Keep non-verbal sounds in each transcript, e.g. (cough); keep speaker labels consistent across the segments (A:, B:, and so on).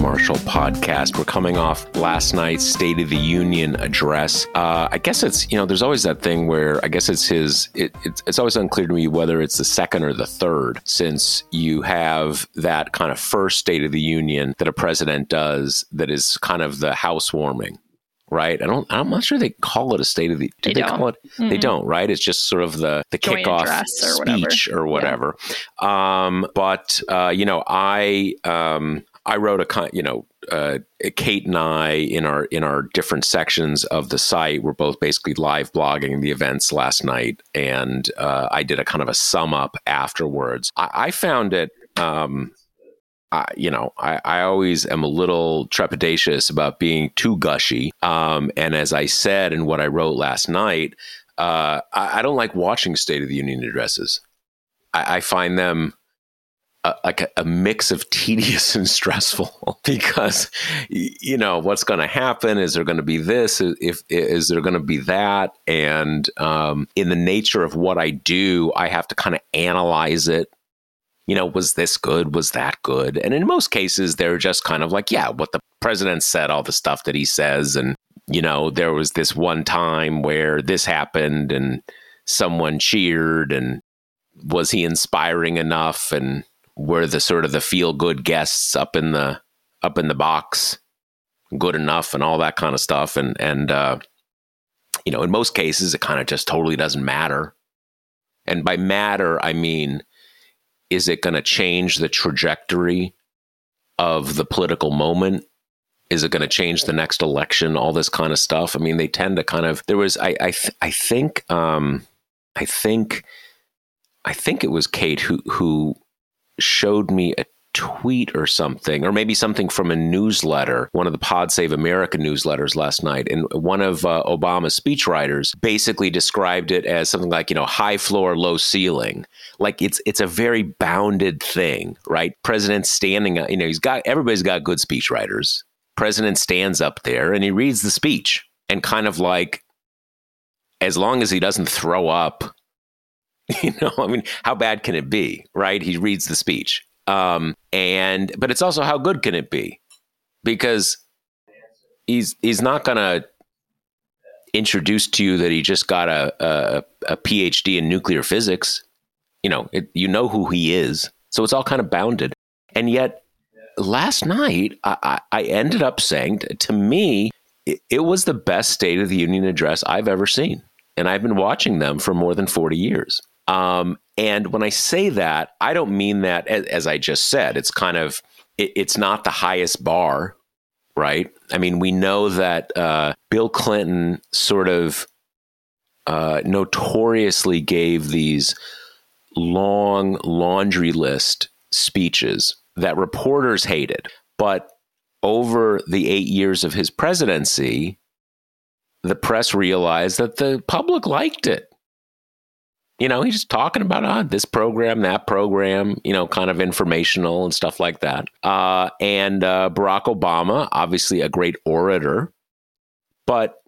A: Marshall podcast. We're coming off last night's State of the Union address. Uh, I guess it's, you know, there's always that thing where I guess it's his, it, it's, it's always unclear to me whether it's the second or the third, since you have that kind of first State of the Union that a president does that is kind of the housewarming right? I don't. I'm not sure they call it a state of the. Do they, they call it? Mm-hmm. They don't, right? It's just sort of the the Joint kickoff or speech whatever. or whatever. Yeah. Um, but uh, you know, I um, I wrote a kind, you know uh, Kate and I in our in our different sections of the site were both basically live blogging the events last night, and uh, I did a kind of a sum up afterwards. I, I found it. Um, I, you know, I, I always am a little trepidatious about being too gushy. Um, and as I said in what I wrote last night, uh, I, I, don't like watching State of the Union addresses. I, I find them a, like a, a, mix of tedious (laughs) and stressful (laughs) because you know what's going to happen? Is there going to be this? If is there going to be that? And um, in the nature of what i do i have to kind of analyze it. You know was this good? Was that good? And in most cases they're just kind of like yeah what the president said all the stuff that he says. And you know there was this one time where this happened and someone cheered and was he inspiring enough? And were the sort of the feel good guests up in the up in the box good enough and all that kind of stuff. And and uh, you know in most cases it kind of just totally doesn't matter. And by matter i mean is it going to change the trajectory of the political moment? Is it going to change the next election? All this kind of stuff. I mean they tend to kind of there was i i, th- I think um i think i think it was kate who who showed me a tweet or something, or maybe something from a newsletter, one of the Pod Save America newsletters last night. And one of uh, Obama's speechwriters basically described it as something like, you know, high floor, low ceiling. Like it's it's a very bounded thing, right? President standing, you know, he's got everybody's got good speechwriters. President stands up there and he reads the speech and kind of like, as long as he doesn't throw up (laughs) You know, I mean, how bad can it be, right? He reads the speech. Um, and but it's also how good can it be? Because he's he's not going to introduce to you that he just got a, a, a PhD in nuclear physics. You know, it, you know who he is, so it's all kind of bounded. And yet, last night I, I ended up saying to me, it, it was the best State of the Union address I've ever seen, and I've been watching them for more than forty years. Um, and when I say that, I don't mean that as, as I just said. It's kind of it, it's not the highest bar, right? I mean, we know that uh, Bill Clinton sort of uh, notoriously gave these long laundry list speeches that reporters hated, but over the eight years of his presidency, the press realized that the public liked it you know, he's just talking about uh, this program, that program, you know, kind of informational and stuff like that. Uh, and uh, Barack Obama, obviously a great orator, but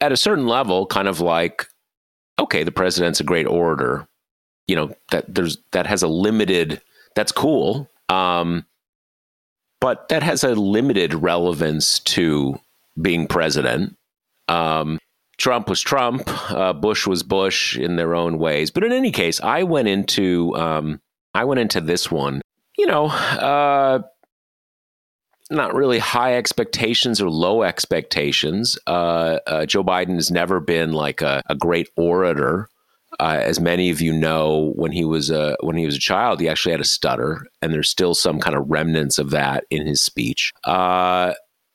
A: at a certain level, kind of like, okay, the president's a great orator. You know, that there's that has a limited. That's cool, um, but that has a limited relevance to being president. Um, Trump was Trump, uh, Bush was Bush in their own ways. But in any case, I went into um, I went into this one, you know, uh, not really high expectations or low expectations. Uh, uh, Joe Biden has never been like a, a great orator. Uh, as many of you know, when he was a when he was a child, he actually had a stutter, and there's still some kind of remnants of that in his speech. Uh,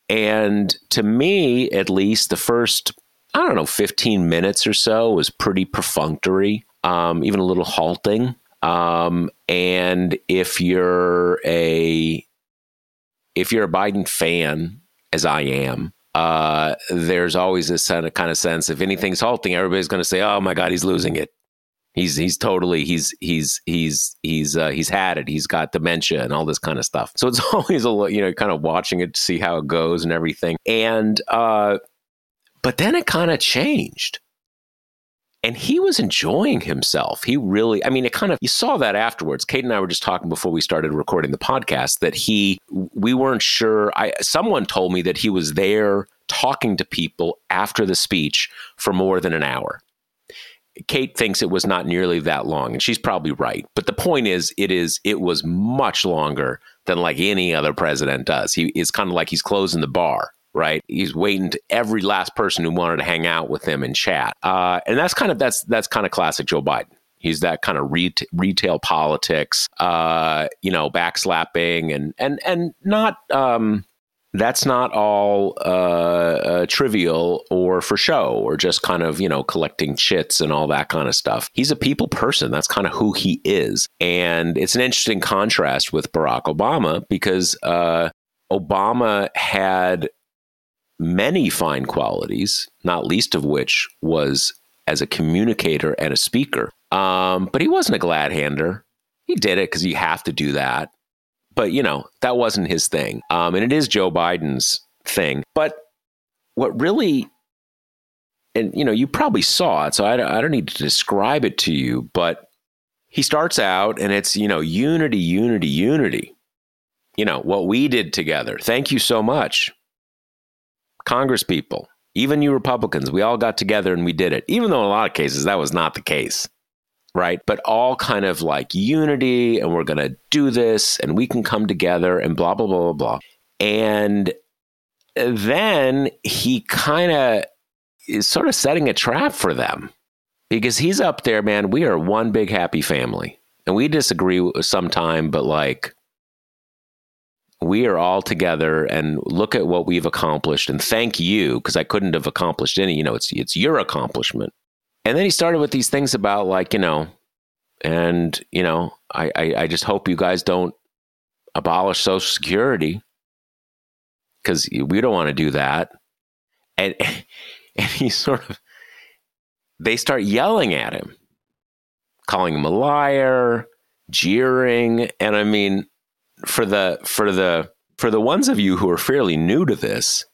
A: and to me, at least, the first I don't know, 15 minutes or so was pretty perfunctory, um, even a little halting. Um, and if you're a if you're a Biden fan, as I am, uh, there's always this kind of, kind of sense if anything's halting, everybody's going to say, "Oh my God, he's losing it. He's he's totally he's he's he's he's uh, he's had it. He's got dementia and all this kind of stuff." So it's (laughs) always a you know kind of watching it to see how it goes and everything. And uh, but then it kind of changed and he was enjoying himself. He really, I mean, it kind of, you saw that afterwards. Kate and I were just talking before we started recording the podcast that he, we weren't sure. I, someone told me that he was there talking to people after the speech for more than an hour. Kate thinks it was not nearly that long, and she's probably right. But the point is, it is, it was much longer than like any other president does. He is kind of like he's closing the bar right? He's waiting to every last person who wanted to hang out with him and chat. Uh, and that's kind of that's that's kind of classic Joe Biden. He's that kind of retail politics, uh, you know, backslapping and and and not. Um, that's not all uh, uh, trivial or for show or just kind of you know collecting chits and all that kind of stuff. He's a people person. That's kind of who he is, and it's an interesting contrast with Barack Obama because uh, Obama had many fine qualities, not least of which was as a communicator and a speaker. Um, but he wasn't a glad hander. He did it because you have to do that. But, you know, that wasn't his thing. Um, and it is Joe Biden's thing. But what really, and, you know, you probably saw it, so I, I don't need to describe it to you, but he starts out and it's, you know, unity, unity, unity. You know, what we did together. Thank you so much. Congress people, even you Republicans, we all got together and we did it, even though in a lot of cases that was not the case. Right. But all kind of like unity and we're going to do this and we can come together and blah, blah, blah, blah, blah. And then he kind of is sort of setting a trap for them because he's up there, man. We are one big happy family and we disagree sometime, but like we are all together and look at what we've accomplished and thank you because I couldn't have accomplished any, you know, it's it's your accomplishment. And then he started with these things about like, you know, and you know, I, I, I just hope you guys don't abolish Social Security because we don't want to do that. And (laughs) and he sort of they start yelling at him, calling him a liar, jeering, and I mean, for the for the for the ones of you who are fairly new to this,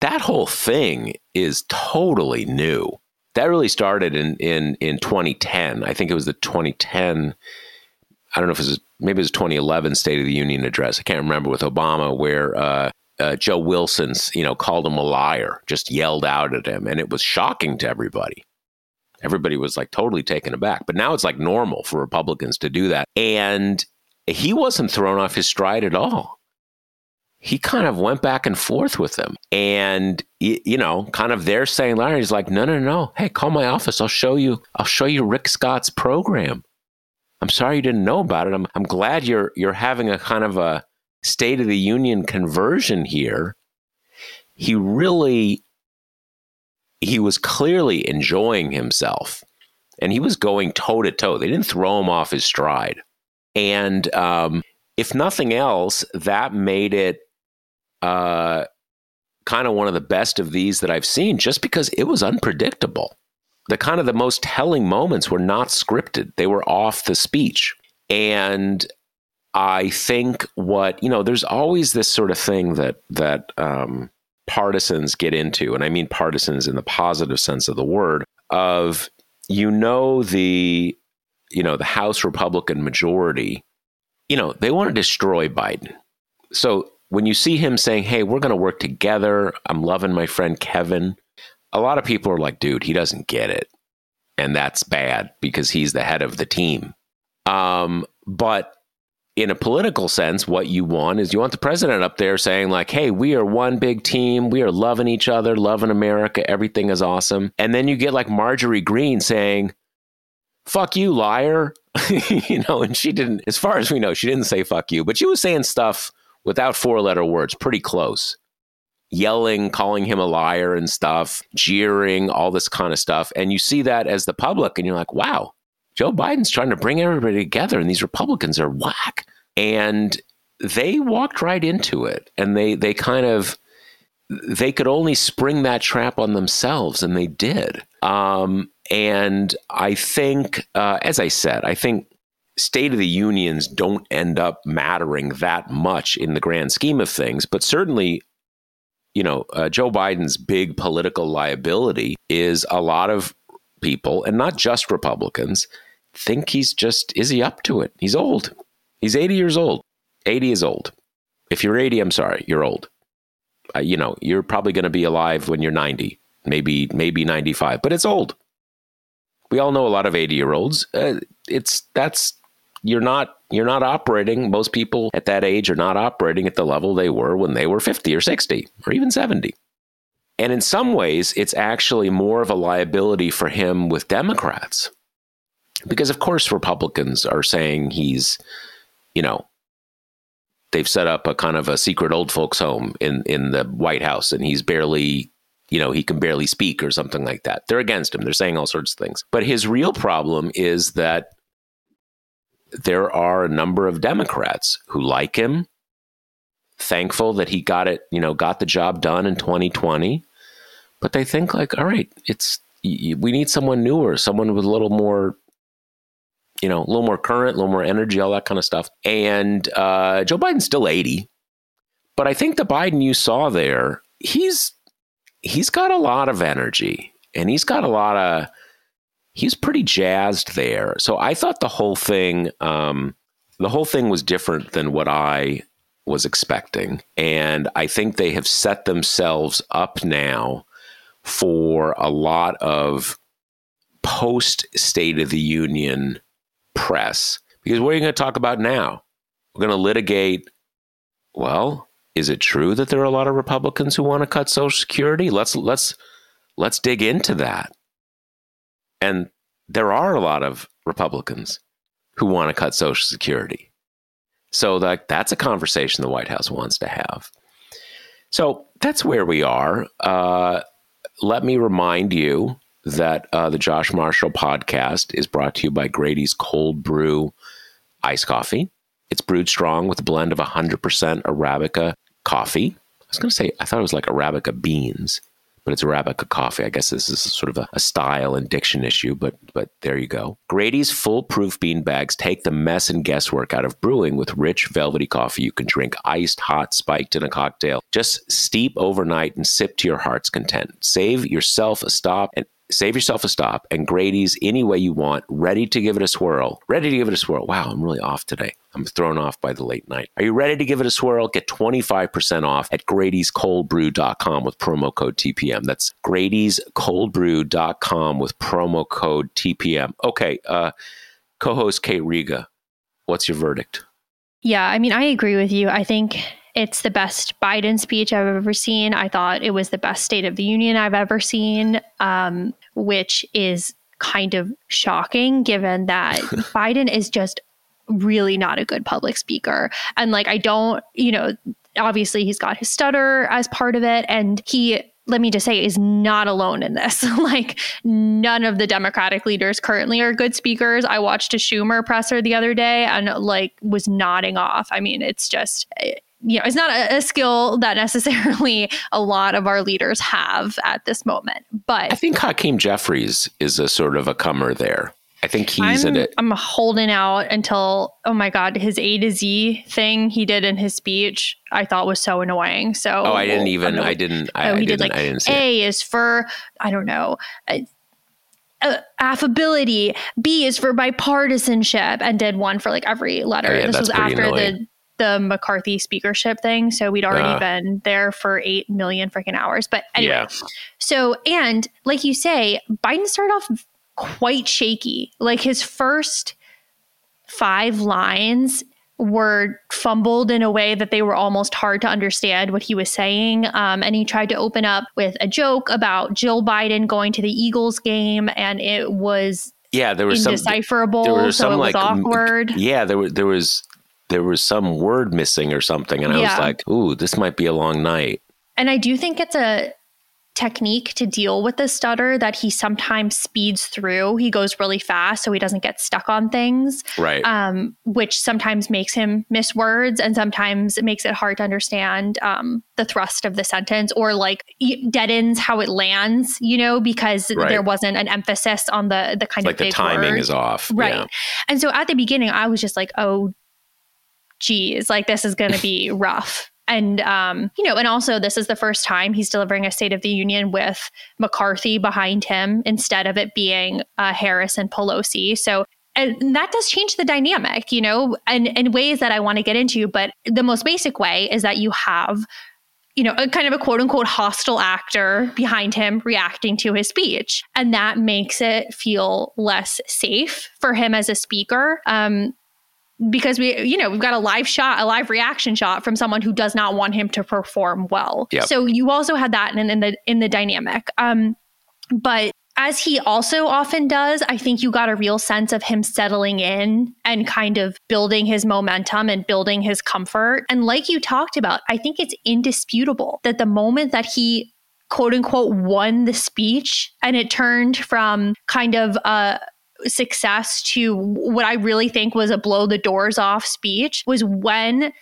A: that whole thing is totally new. That really started in in in 2010. I think it was the 2010. I don't know if it was maybe it was 2011 State of the Union address. I can't remember with Obama where uh, uh, Joe Wilson's you know called him a liar, just yelled out at him, and it was shocking to everybody. Everybody was like totally taken aback. But now it's like normal for Republicans to do that, and he wasn't thrown off his stride at all. He kind of went back and forth with them. And, you know, kind of they're saying, Larry's like, no, no, no. Hey, call my office. I'll show you, I'll show you Rick Scott's program. I'm sorry you didn't know about it. I'm, I'm glad you're, you're having a kind of a State of the Union conversion here. He really, he was clearly enjoying himself and he was going toe to toe. They didn't throw him off his stride. And um, if nothing else, that made it uh, kind of one of the best of these that I've seen just because it was unpredictable. The kind of the most telling moments were not scripted, they were off the speech. And I think what, you know, there's always this sort of thing that, that, um, partisans get into, and I mean partisans in the positive sense of the word, of you know the you know, the House Republican majority, you know, they want to destroy Biden. So when you see him saying, hey, we're going to work together, I'm loving my friend Kevin, a lot of people are like, dude, he doesn't get it. And that's bad because he's the head of the team. Um, but in a political sense, what you want is you want the president up there saying, like, hey, we are one big team. We are loving each other, loving America. Everything is awesome. And then you get like Marjorie Greene saying, fuck you, liar. (laughs) you know, and she didn't, as far as we know, she didn't say fuck you, but she was saying stuff without four letter words, pretty close yelling, calling him a liar and stuff, jeering, all this kind of stuff. And you see that as the public, and you're like, wow, Joe Biden's trying to bring everybody together, and these Republicans are whack. And they walked right into it, and they they kind of they could only spring that trap on themselves, and they did. Um, and I think, uh, as I said, I think State of the Unions don't end up mattering that much in the grand scheme of things, but certainly you know, uh, Joe Biden's big political liability is a lot of people, and not just Republicans, think he's just, is he up to it? He's old. He's 80 years old. 80 is old. If you're 80, I'm sorry, you're old. Uh, you know, you're probably going to be alive when you're 90, maybe, maybe 95, but it's old. We all know a lot of 80 year olds. Uh, it's that's you're not you're not operating most people at that age are not operating at the level they were when they were 50 or 60 or even 70 and in some ways it's actually more of a liability for him with democrats because of course republicans are saying he's you know they've set up a kind of a secret old folks home in in the white house and he's barely you know he can barely speak or something like that. They're against him. They're saying all sorts of things. But his real problem is that there are a number of Democrats who like him, thankful that he got it, you know, got the job done in 2020, but they think like, all right, it's we need someone newer, someone with a little more, you know, a little more current, a little more energy, all that kind of stuff. And uh, Joe Biden's still 80, but I think the Biden you saw there, he's he's got a lot of energy and he's got a lot of he's pretty jazzed there. So I thought the whole thing, um, the whole thing was different than what I was expecting, and I think they have set themselves up now for a lot of post State of the Union press. Because what are you going to talk about now? We're going to litigate. Well, is it true that there are a lot of Republicans who want to cut Social Security? Let's let's let's dig into that. And there are a lot of Republicans who want to cut Social Security. So that, that's a conversation the White House wants to have. So that's where we are. Uh, let me remind you that uh, the Josh Marshall podcast is brought to you by Grady's Cold Brew Ice Coffee. It's brewed strong with a blend of 100% Arabica coffee. I was going to say, I thought it was like Arabica beans but it's Arabica coffee. I guess this is sort of a, a, style and diction issue, but but there you go. Grady's foolproof bean bags take the mess and guesswork out of brewing with rich, velvety coffee you can drink iced, hot, spiked in a cocktail. Just steep overnight and sip to your heart's content. Save yourself a stop and Save yourself a stop and Grady's any way you want, ready to give it a swirl. Ready to give it a swirl. Wow, I'm really off today. I'm thrown off by the late night. Are you ready to give it a swirl? Get 25% off at Grady'sColdBrew.com with promo code TPM. That's Grady'sColdBrew.com with promo code TPM. Okay, uh, co host Kate Riga, what's your verdict?
B: Yeah, I mean, I agree with you. I think it's the best Biden speech I've ever seen. I thought it was the best State of the Union I've ever seen, um, which is kind of shocking given that (laughs) Biden is just really not a good public speaker. And like, I don't, you know, obviously he's got his stutter as part of it. And he, let me just say, is not alone in this. (laughs) like, none of the Democratic leaders currently are good speakers. I watched a Schumer presser the other day and like was nodding off. I mean, it's just, you know, it's not a, a, skill that necessarily (laughs) a lot of our leaders have at this moment. But
A: I think Hakeem Jeffries is a sort of a comer there. I think he's
B: I'm,
A: in it.
B: I'm holding out until oh my god, his A to Z thing he did in his speech I thought was so annoying. So
A: oh, I didn't even. I didn't. I, oh, he I did like I didn't say
B: A is for I don't know. Uh, uh, affability. B is for bipartisanship, and did one for like every letter.
A: Oh, yeah,
B: this was after
A: annoying.
B: the the McCarthy speakership thing. So we'd already
A: Uh.
B: been there for 8 million freaking hours. But anyway,
A: Yeah.
B: so, and like you say, Biden started off quite shaky. Like his first five lines were fumbled in a way that they were almost hard to understand what he was saying. Um, and he tried to open up with a joke about Jill Biden going to the Eagles game, and it was
A: Yeah, there was some.
B: indecipherable.
A: There was
B: so
A: some
B: it was
A: like
B: awkward.
A: Yeah, there was there was there was some word missing or something, and I was like, "Ooh, this might be a long night."
B: And I do think it's a technique to deal with the stutter that he sometimes speeds through. He goes really fast so he doesn't get stuck on things,
A: Right.
B: um, which sometimes makes him miss words and sometimes it makes it hard to understand um, the thrust of the sentence or like deadens how it lands, you know, because
A: Right.
B: there wasn't an emphasis on the the kind of
A: like
B: of
A: the timing
B: word.
A: is off.
B: Right.
A: Yeah.
B: And so at the beginning, I was just like, oh, geez, like this is going to be (laughs) rough. And, um, you know, and also this is the first time he's delivering a State of the Union with McCarthy behind him instead of it being uh, Harris and Pelosi. So, and that does change the dynamic, you know, and in ways that I want to get into. But the most basic way is that you have you know, a kind of a quote unquote hostile actor behind him reacting to his speech. And that makes it feel less safe for him as a speaker. Um, because we, you know, we've got a live shot, a live reaction shot from someone who does not want him to perform well.
A: Yep.
B: So you also had that in, in the in the dynamic. Um, but as he also often does, I think you got a real sense of him settling in and kind of building his momentum and building his comfort. And like you talked about, I think it's indisputable that the moment that he quote unquote won the speech and it turned from kind of a success to what I really think was a blow the doors off speech was when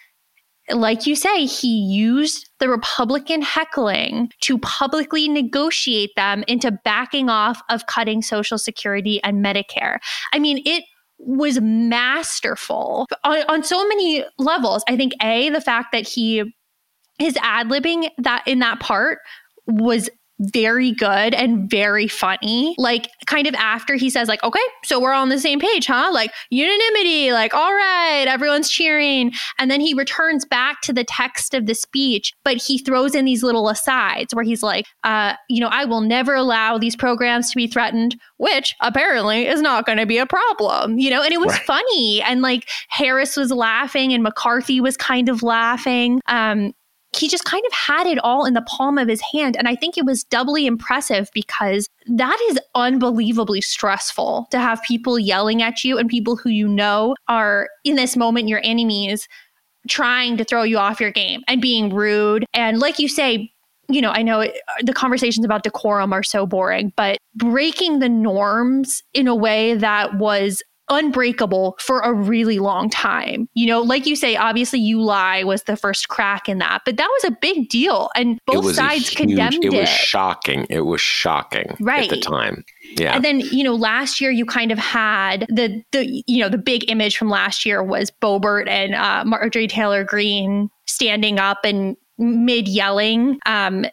B: like you say, he used the Republican heckling to publicly negotiate them into backing off of cutting Social Security and Medicare. I mean, it was masterful on, on so many levels. I think, A, the fact that he, his ad libbing that in that part was very good and very funny. Like, kind of after he says, like, okay, so we're on the same page, huh? Like, unanimity, like, all right, everyone's cheering. And then he returns back to the text of the speech, but he throws in these little asides where he's like, uh, you know, I will never allow these programs to be threatened, which apparently is not going to be a problem, you know? And it was
A: Right.
B: funny. And like, Harris was laughing and McCarthy was kind of laughing. Um, he just kind of had it all in the palm of his hand. And I think it was doubly impressive because that is unbelievably stressful to have people yelling at you and people who you know are in this moment your enemies trying to throw you off your game and being rude. And like you say, you know, I know it, uh, the conversations about decorum are so boring, but breaking the norms in a way that was unbreakable for a really long time. You know, like you say, obviously you lie was the first crack in that, but that was a big deal. And both sides
A: huge-
B: condemned
A: it
B: it.
A: was shocking. It was shocking right. at the time. Yeah.
B: And then, you know, last year you kind of had the the you know, the big image from last year was Boebert and uh, Marjorie Taylor Greene standing up and mid yelling. Um,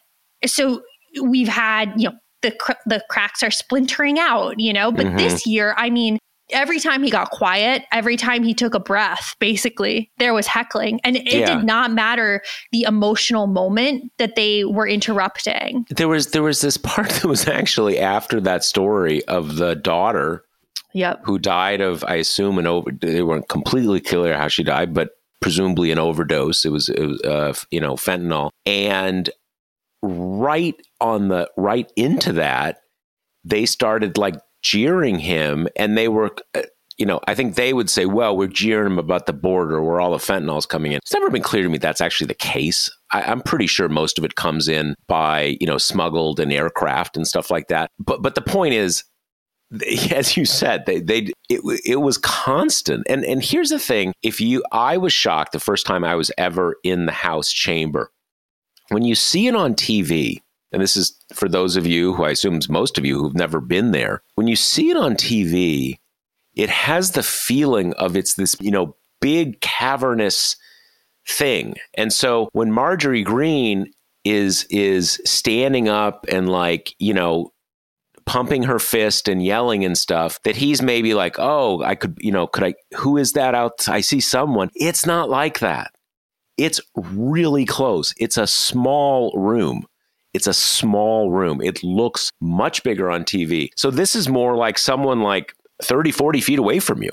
B: so we've had, you know, the cr- the cracks are splintering out, you know, but
A: Mhm.
B: this year, I mean, every time he got quiet, every time he took a breath, basically, there was heckling. And it
A: Yeah.
B: did not matter the emotional moment that they were interrupting.
A: there was there was this part (laughs) that was actually after that story of the daughter
B: Yep.
A: who died of I assume an over they weren't completely clear how she died, but presumably an overdose. It was, it was uh, you know fentanyl, and right on the right into that, they started like jeering him, and they were. Uh, you know, I think they would say, well, we're jeering him about the border where all the fentanyl's coming in. It's never been clear to me that's actually the case. I, I'm pretty sure most of it comes in by, you know, smuggled in aircraft and stuff like that. But but the point is, (laughs) as you said, they they it, it was constant. And and here's the thing: if you, I was shocked the first time I was ever in the House chamber. When you see it on TV, and this is for those of you who I assume is most of you who've never been there. When you see it on TV, it has the feeling of it's this you know big cavernous thing. And so when Marjorie Greene is is standing up and like you know pumping her fist and yelling and stuff that he's maybe like, oh, I could, you know, could I, who is that out? I see someone. It's not like that. It's really close. It's a small room. It's a small room. It looks much bigger on TV. So this is more like someone like 30, 40 feet away from you.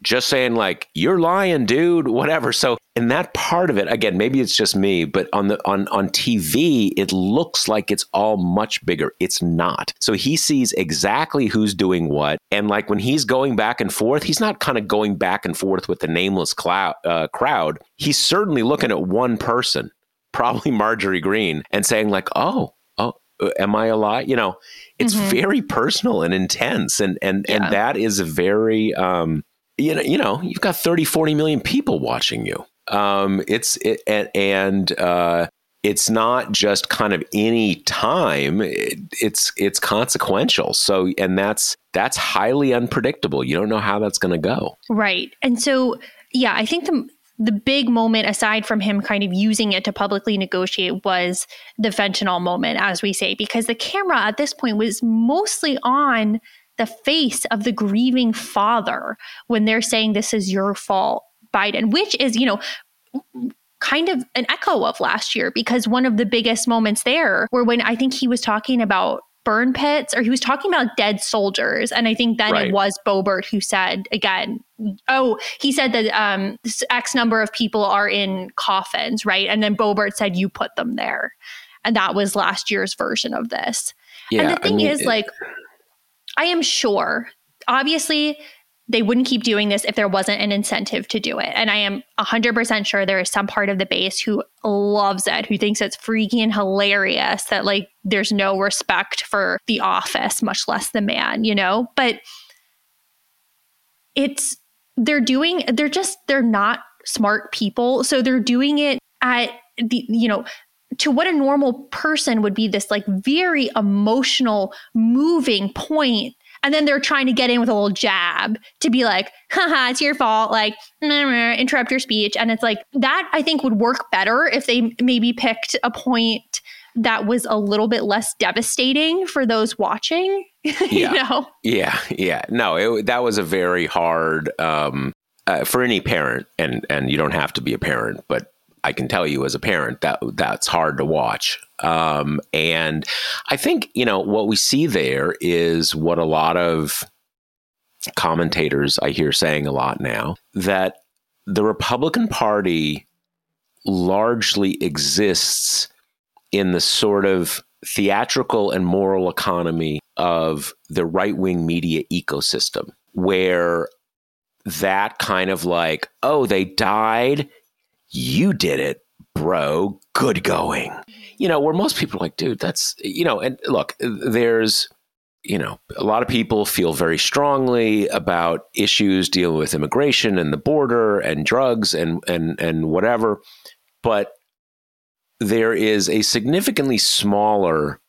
A: Just saying like you're lying dude (laughs) whatever. So in that part of it again maybe it's just me but on the on on tv it looks like it's all much bigger. It's not. So he sees exactly who's doing what. And like when he's going back and forth he's not kind of going back and forth with the nameless cloud, uh, crowd. He's certainly looking at one person probably marjorie Greene, and saying like oh oh am i a lie you know it's mm-hmm. very personal and intense and and yeah. and that is very um you know, you know, you've got 30, 40 million people watching you. Um, it's it, and, and uh, it's not just kind of any time. It, it's it's consequential. So, and that's that's highly unpredictable. You don't know how that's going to go.
B: Right. And so, yeah, I think the the big moment aside from him kind of using it to publicly negotiate was the fentanyl moment as we say because the camera at this point was mostly on the face of the grieving father when they're saying this is your fault, Biden, which is, you know, kind of an echo of last year because one of the biggest moments there were when I think he was talking about burn pits or he was talking about dead soldiers. And I think then right. it was Boebert who said again, oh, he said that um, X number of people are in coffins, right? And then Boebert said, you put them there. And that was last year's version of this. Yeah, and the thing I mean, is, it, like, I am sure, obviously, they wouldn't keep doing this if there wasn't an incentive to do it. And I am 100% sure there is some part of the base who loves it, who thinks it's freaky and hilarious that, like, there's no respect for the office, much less the man, you know? But it's, they're doing, they're just, they're not smart people. So they're doing it at the, you know, to what a normal person would be this like very emotional, moving point. And then they're trying to get in with a little jab to be like, haha, it's your fault. Like, interrupt your speech. And it's like, that I think would work better if they maybe picked a point that was a little bit less devastating for those watching. (laughs)
A: Yeah. you know? Yeah. Yeah. No, it, that was a very hard, um, uh, for any parent, and and you don't have to be a parent, but I can tell you as a parent that that's hard to watch. Um, and I think you know what we see there is what a lot of commentators I hear saying a lot now that the Republican Party largely exists in the sort of theatrical and moral economy of the right wing media ecosystem, where that kind of like, oh, they died you did it, bro. Good going. You know, where most people are like, dude, that's, you know, and look, there's, you know, a lot of people feel very strongly about issues dealing with immigration and the border and drugs and and and whatever, but there is a significantly smaller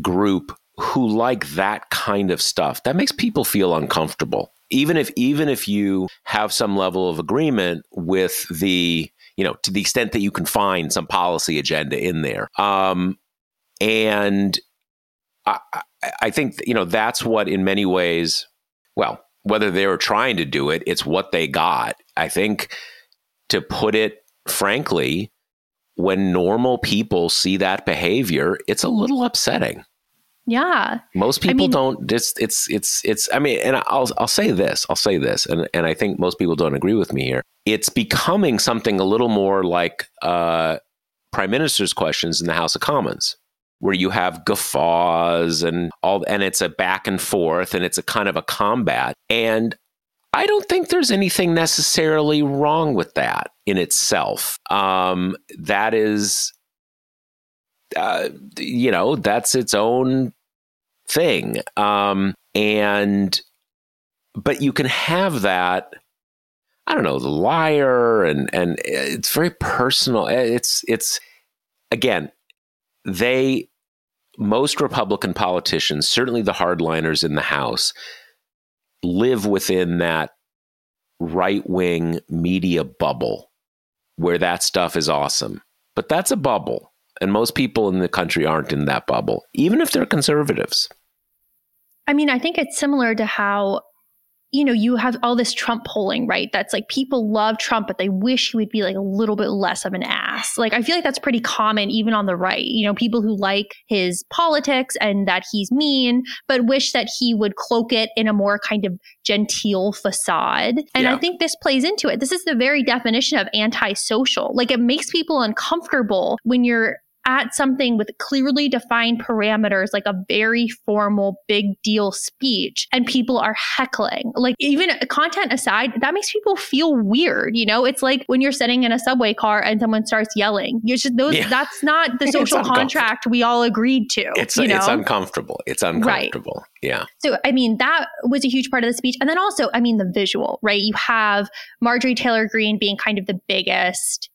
A: group who like that kind of stuff. That makes people feel uncomfortable. Even if even if you have some level of agreement with the you know, to the extent that you can find some policy agenda in there. Um, and I, I think, you know, that's what in many ways, well, whether they were trying to do it, it's what they got. I think to put it frankly, when normal people see that behavior, it's a little upsetting.
B: Yeah.
A: Most people I mean, don't it's it's it's it's I mean and I'll I'll say this, I'll say this and and I think most people don't agree with me here. It's becoming something a little more like uh prime minister's questions in the House of Commons where you have guffaws and all and it's a back and forth and it's a kind of a combat and I don't think there's anything necessarily wrong with that in itself. Um, that is uh, you know, that's its own thing. Um, and, but you can have that. I don't know, the liar, and and it's very personal. It's it's again, they most Republican politicians, certainly the hardliners in the House, live within that right wing media bubble where that stuff is awesome. But that's a bubble. And most people in the country aren't in that bubble, even if they're conservatives.
B: I mean, I think it's similar to how you know, you have all this Trump polling, right? That's like people love Trump, but they wish he would be like a little bit less of an ass. Like, I feel like that's pretty common even on the right. You know, people who like his politics and that he's mean, but wish that he would cloak it in a more kind of genteel facade. And yeah. I think this plays into it. This is the very definition of antisocial. Like, it makes people uncomfortable when you're at something with clearly defined parameters, like a very formal, big deal speech, and people are heckling. Like, even content aside, that makes people feel weird. You know, it's like when you're sitting in a subway car and someone starts yelling. You're just those. Yeah. That's not the (laughs) social contract we all agreed to.
A: It's
B: you know?
A: it's uncomfortable. It's uncomfortable. Right. Yeah.
B: So, I mean, that was a huge part of the speech. And then also, I mean, the visual, right? You have Marjorie Taylor Greene being kind of the biggest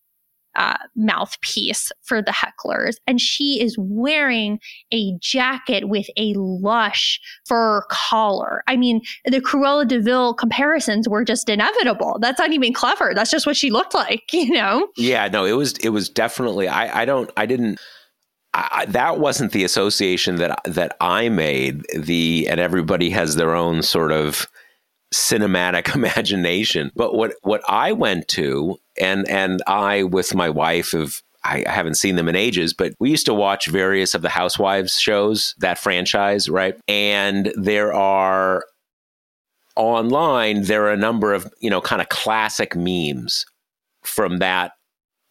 B: uh, mouthpiece for the hecklers. And she is wearing a jacket with a lush fur collar. I mean, the Cruella de comparisons were just inevitable. That's not even clever. That's just what she looked like, (laughs) you know?
A: Yeah, no, it was, it was definitely, I, I don't, I didn't, I, that wasn't the association that that I made. The and everybody has their own sort of cinematic (laughs) imagination. But what what I went to and and I with my wife have I haven't seen them in ages, but we used to watch various of the Housewives shows, that franchise, right? And there are online, there are a number of, you know, kind of classic memes from that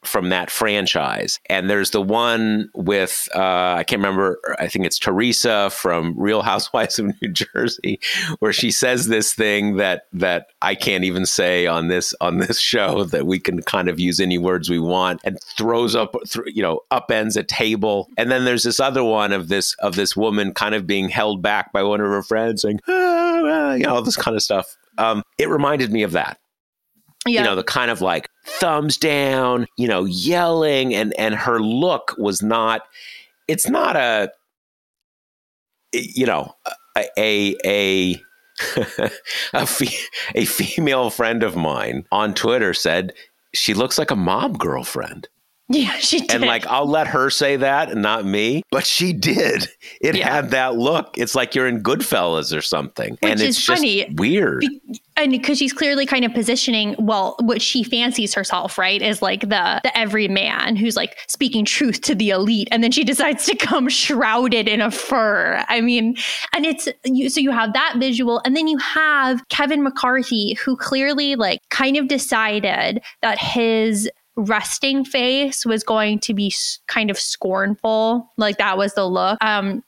A: from that franchise. And there's the one with uh, I can't remember. I think it's Teresa from Real Housewives of New Jersey, where she says this thing that that I can't even say on this on this show that we can kind of use any words we want, and throws up you know upends a table. And then there's this other one of this of this woman kind of being held back by one of her friends, saying ah, ah, you know all this kind of stuff. Um, it reminded me of that yeah. you know the kind of like thumbs down you know yelling and and her look was not it's not a you know a a a (laughs) a, fe- a female friend of mine on Twitter said she looks like a mob girlfriend. (laughs)
B: Yeah, she did.
A: And like, I'll let her say that and not me, but she did. It yeah. had that look. It's like you're in Goodfellas or something.
B: Which
A: and it's
B: funny.
A: weird.
B: Be- and because she's clearly kind of positioning, well, what she fancies herself, right, is like the the everyman who's like speaking truth to the elite, and then she (laughs) decides to come shrouded in a fur. I mean, and it's you. So you have that visual, and then you have Kevin McCarthy, who clearly like kind of decided that his resting face was going to be kind of scornful. Like that was the look. Um,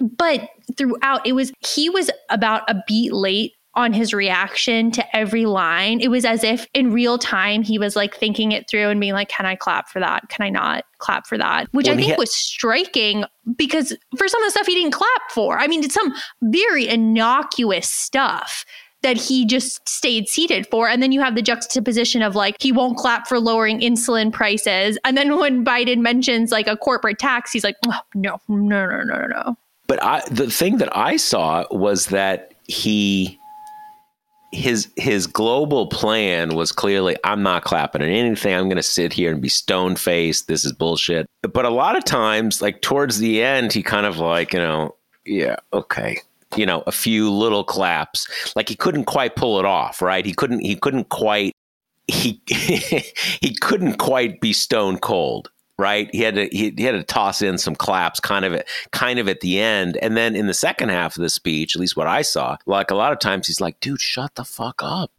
B: but throughout, it was, he was about a beat late on his reaction to every line. It was as if in real time he was like thinking it through and being like, can I clap for that? Can I not clap for that? Which I think was striking because for some of the stuff he didn't clap for. I mean, it's some very innocuous stuff that he just stayed seated for. And then you have the juxtaposition of like, he won't clap for lowering insulin prices. And then when Biden mentions like a corporate tax, he's like, oh, no, no, no, no, no.
A: But I, the thing that I saw was that he his his global plan was clearly I'm not clapping at anything. I'm going to sit here and be stone faced. This is bullshit. But a lot of times, like towards the end, he kind of like you know, yeah, okay, you know, a few little claps. Like he couldn't quite pull it off, right? He couldn't he couldn't quite he (laughs) he couldn't quite be stone cold right? He had to he, he, had to toss in some claps, kind of at, kind of at the end, and then in the second half of the speech, at least what I saw, like a lot of times, he's like, "Dude, shut the fuck up."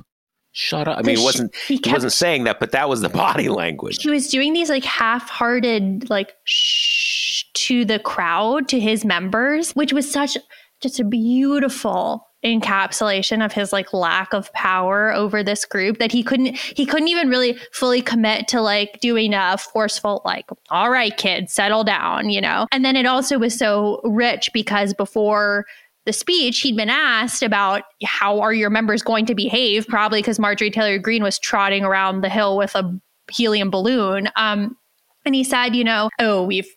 A: Shut up! I mean, he wasn't he, kept, he wasn't saying that, but that was the (laughs) body language.
B: He was doing these like half-hearted, like shh to the crowd, to his members, which was such just a beautiful encapsulation of his like lack of power over this group that he couldn't he couldn't even really fully commit to like doing a forceful like all right kids settle down you know? And then it also was so rich because before the speech he'd been asked about how are your members going to behave probably because marjorie taylor greene was trotting around the hill with a helium balloon. Um and he said you know oh we've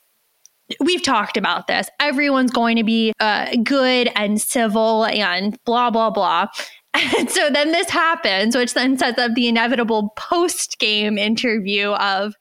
B: we've talked about this. Everyone's going to be uh, good and civil and blah, blah, blah. (laughs) And so then this happens, which then sets up the inevitable post game interview of,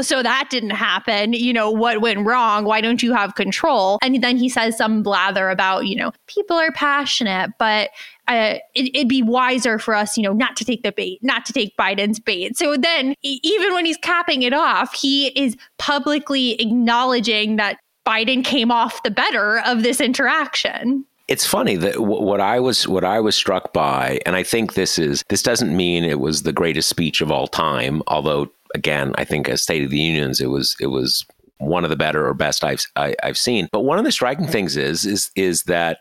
B: so that didn't happen. You know, what went wrong? Why don't you have control? And then he says some blather about, you know, people are passionate, but uh, it, would be wiser for us, you know, not to take the bait, not to take Biden's bait. So then, even when he's capping it off, he is publicly acknowledging that Biden came off the better of this interaction
A: it's funny that w- what I was what I was struck by, and I think this is this doesn't mean it was the greatest speech of all time. Although, again, I think as State of the Unions, it was it was one of the better or best I've I, have i have seen. But one of the striking things is is is that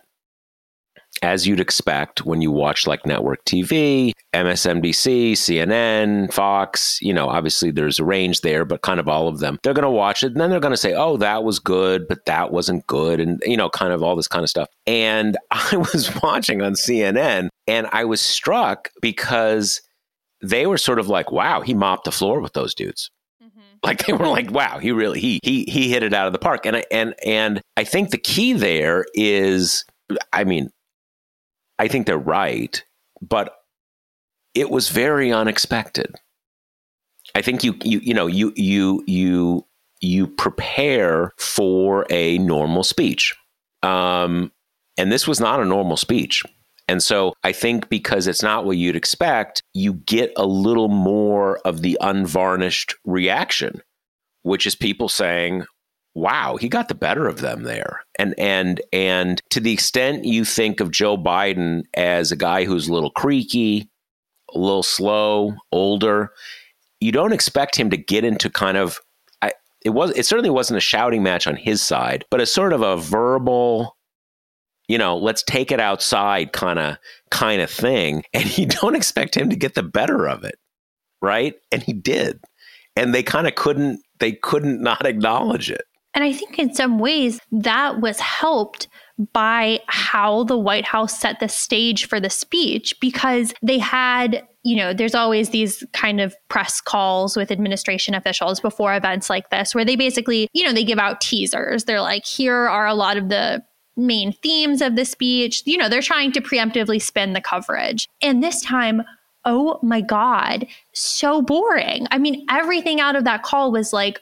A: as you'd expect when you watch like network TV, MSNBC, CNN, Fox, you know, obviously there's a range there, but kind of all of them. They're going to watch it and then they're going to say, oh, that was good, but that wasn't good. And, you know, kind of all this kind of stuff. And (laughs) I was watching on CNN and I was struck because they were sort of like, wow, he mopped the floor with those dudes mm-hmm. (laughs) like they were like wow he really he he he hit it out of the park and I and and i think the key there is i mean I think they're right, but it was very unexpected. I think you you you know you you you you prepare for a normal speech, um, and this was not a normal speech. And so I think because it's not what you'd expect, you get a little more of the unvarnished reaction, which is people saying, wow, he got the better of them there. And and and to the extent you think of Joe Biden as a guy who's a little creaky, a little slow, older, you don't expect him to get into kind of I, it was it certainly wasn't a shouting match on his side, but a sort of a verbal you know, let's take it outside kind of kind of thing (laughs) and you don't expect him to get the better of it. Right? And he did. And they kind of couldn't they couldn't (laughs) not acknowledge it.
B: And I think in some ways that was helped by how the White House set the stage for the speech because they had, you know, there's always these kind of press calls with administration officials before events like this where they basically, you know, they give out teasers. They're like, here are a lot of the main themes of the speech. You know, they're trying to preemptively spin the coverage. And this time, oh my God, so boring. I mean, everything out of that call was like,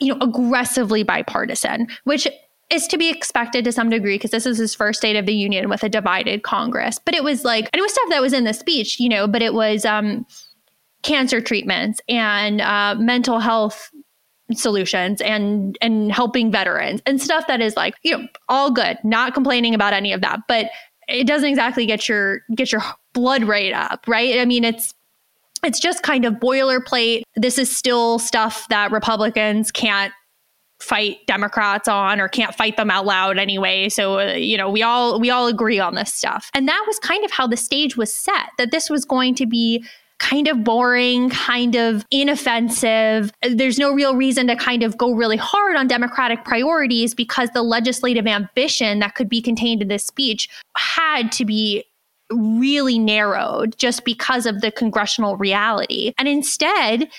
B: you know, aggressively bipartisan, which is to be expected to some degree because this is his first State of the Union with a divided Congress. But it was like, and it was stuff that was in the speech, you know, but it was um, cancer treatments and uh, mental health solutions and and helping veterans and stuff that is like you know all good not complaining about any of that but it doesn't exactly get your get your blood rate up right i mean it's it's just kind of boilerplate. This is still stuff that Republicans can't fight Democrats on or can't fight them out loud anyway. So uh, you know, we all we all agree on this stuff. And that was kind of how the stage was set that this was going to be kind of boring, kind of inoffensive. There's no real reason to kind of go really hard on Democratic priorities because the legislative ambition that could be contained in this speech had to be really narrowed just because of the congressional reality. And instead,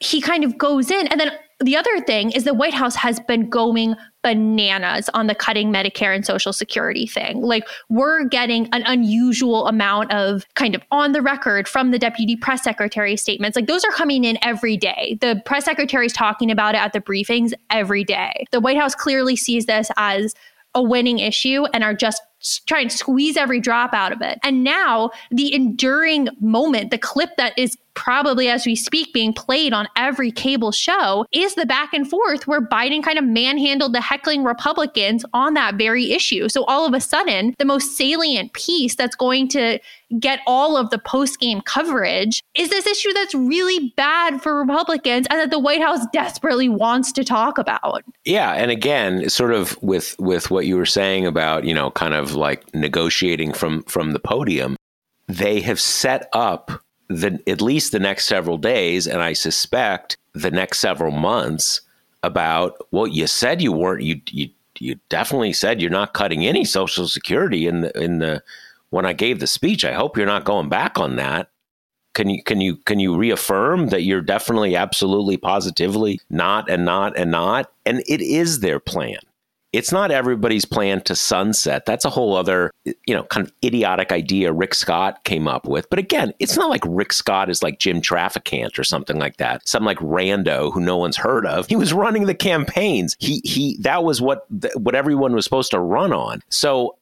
B: he kind of goes in. And then the other thing is the White House has been going bananas on the cutting Medicare and Social Security thing. Like, we're getting an unusual amount of kind of on the record from the deputy press secretary statements. Like, those are coming in every day. The press secretary is talking about it at the briefings every day. The White House clearly sees this as a winning issue and are just try and squeeze every drop out of it. And now the enduring moment, the clip that is probably as we speak being played on every cable show is the back and forth where Biden kind of manhandled the heckling Republicans on that very issue. So all of a sudden, the most salient piece that's going to get all of the post game coverage is this issue that's really bad for Republicans and that the White House desperately wants to talk about.
A: Yeah, and again, sort of with with what you were saying about, you know, kind of like negotiating from from the podium, they have set up the at least the next several days and I suspect the next several months about well you said you weren't you you you definitely said you're not cutting any social security in the in the when I gave the speech. I hope you're not going back on that. Can you can you can you reaffirm that you're definitely absolutely positively not and not and not and it is their plan. It's not everybody's plan to sunset. That's a whole other, you know, kind of idiotic idea Rick Scott came up with. But again, it's not like Rick Scott is like Jim Trafficant or something like that. Some like rando who no one's heard of. He was running the campaigns. He he that was what what everyone was supposed to run on. So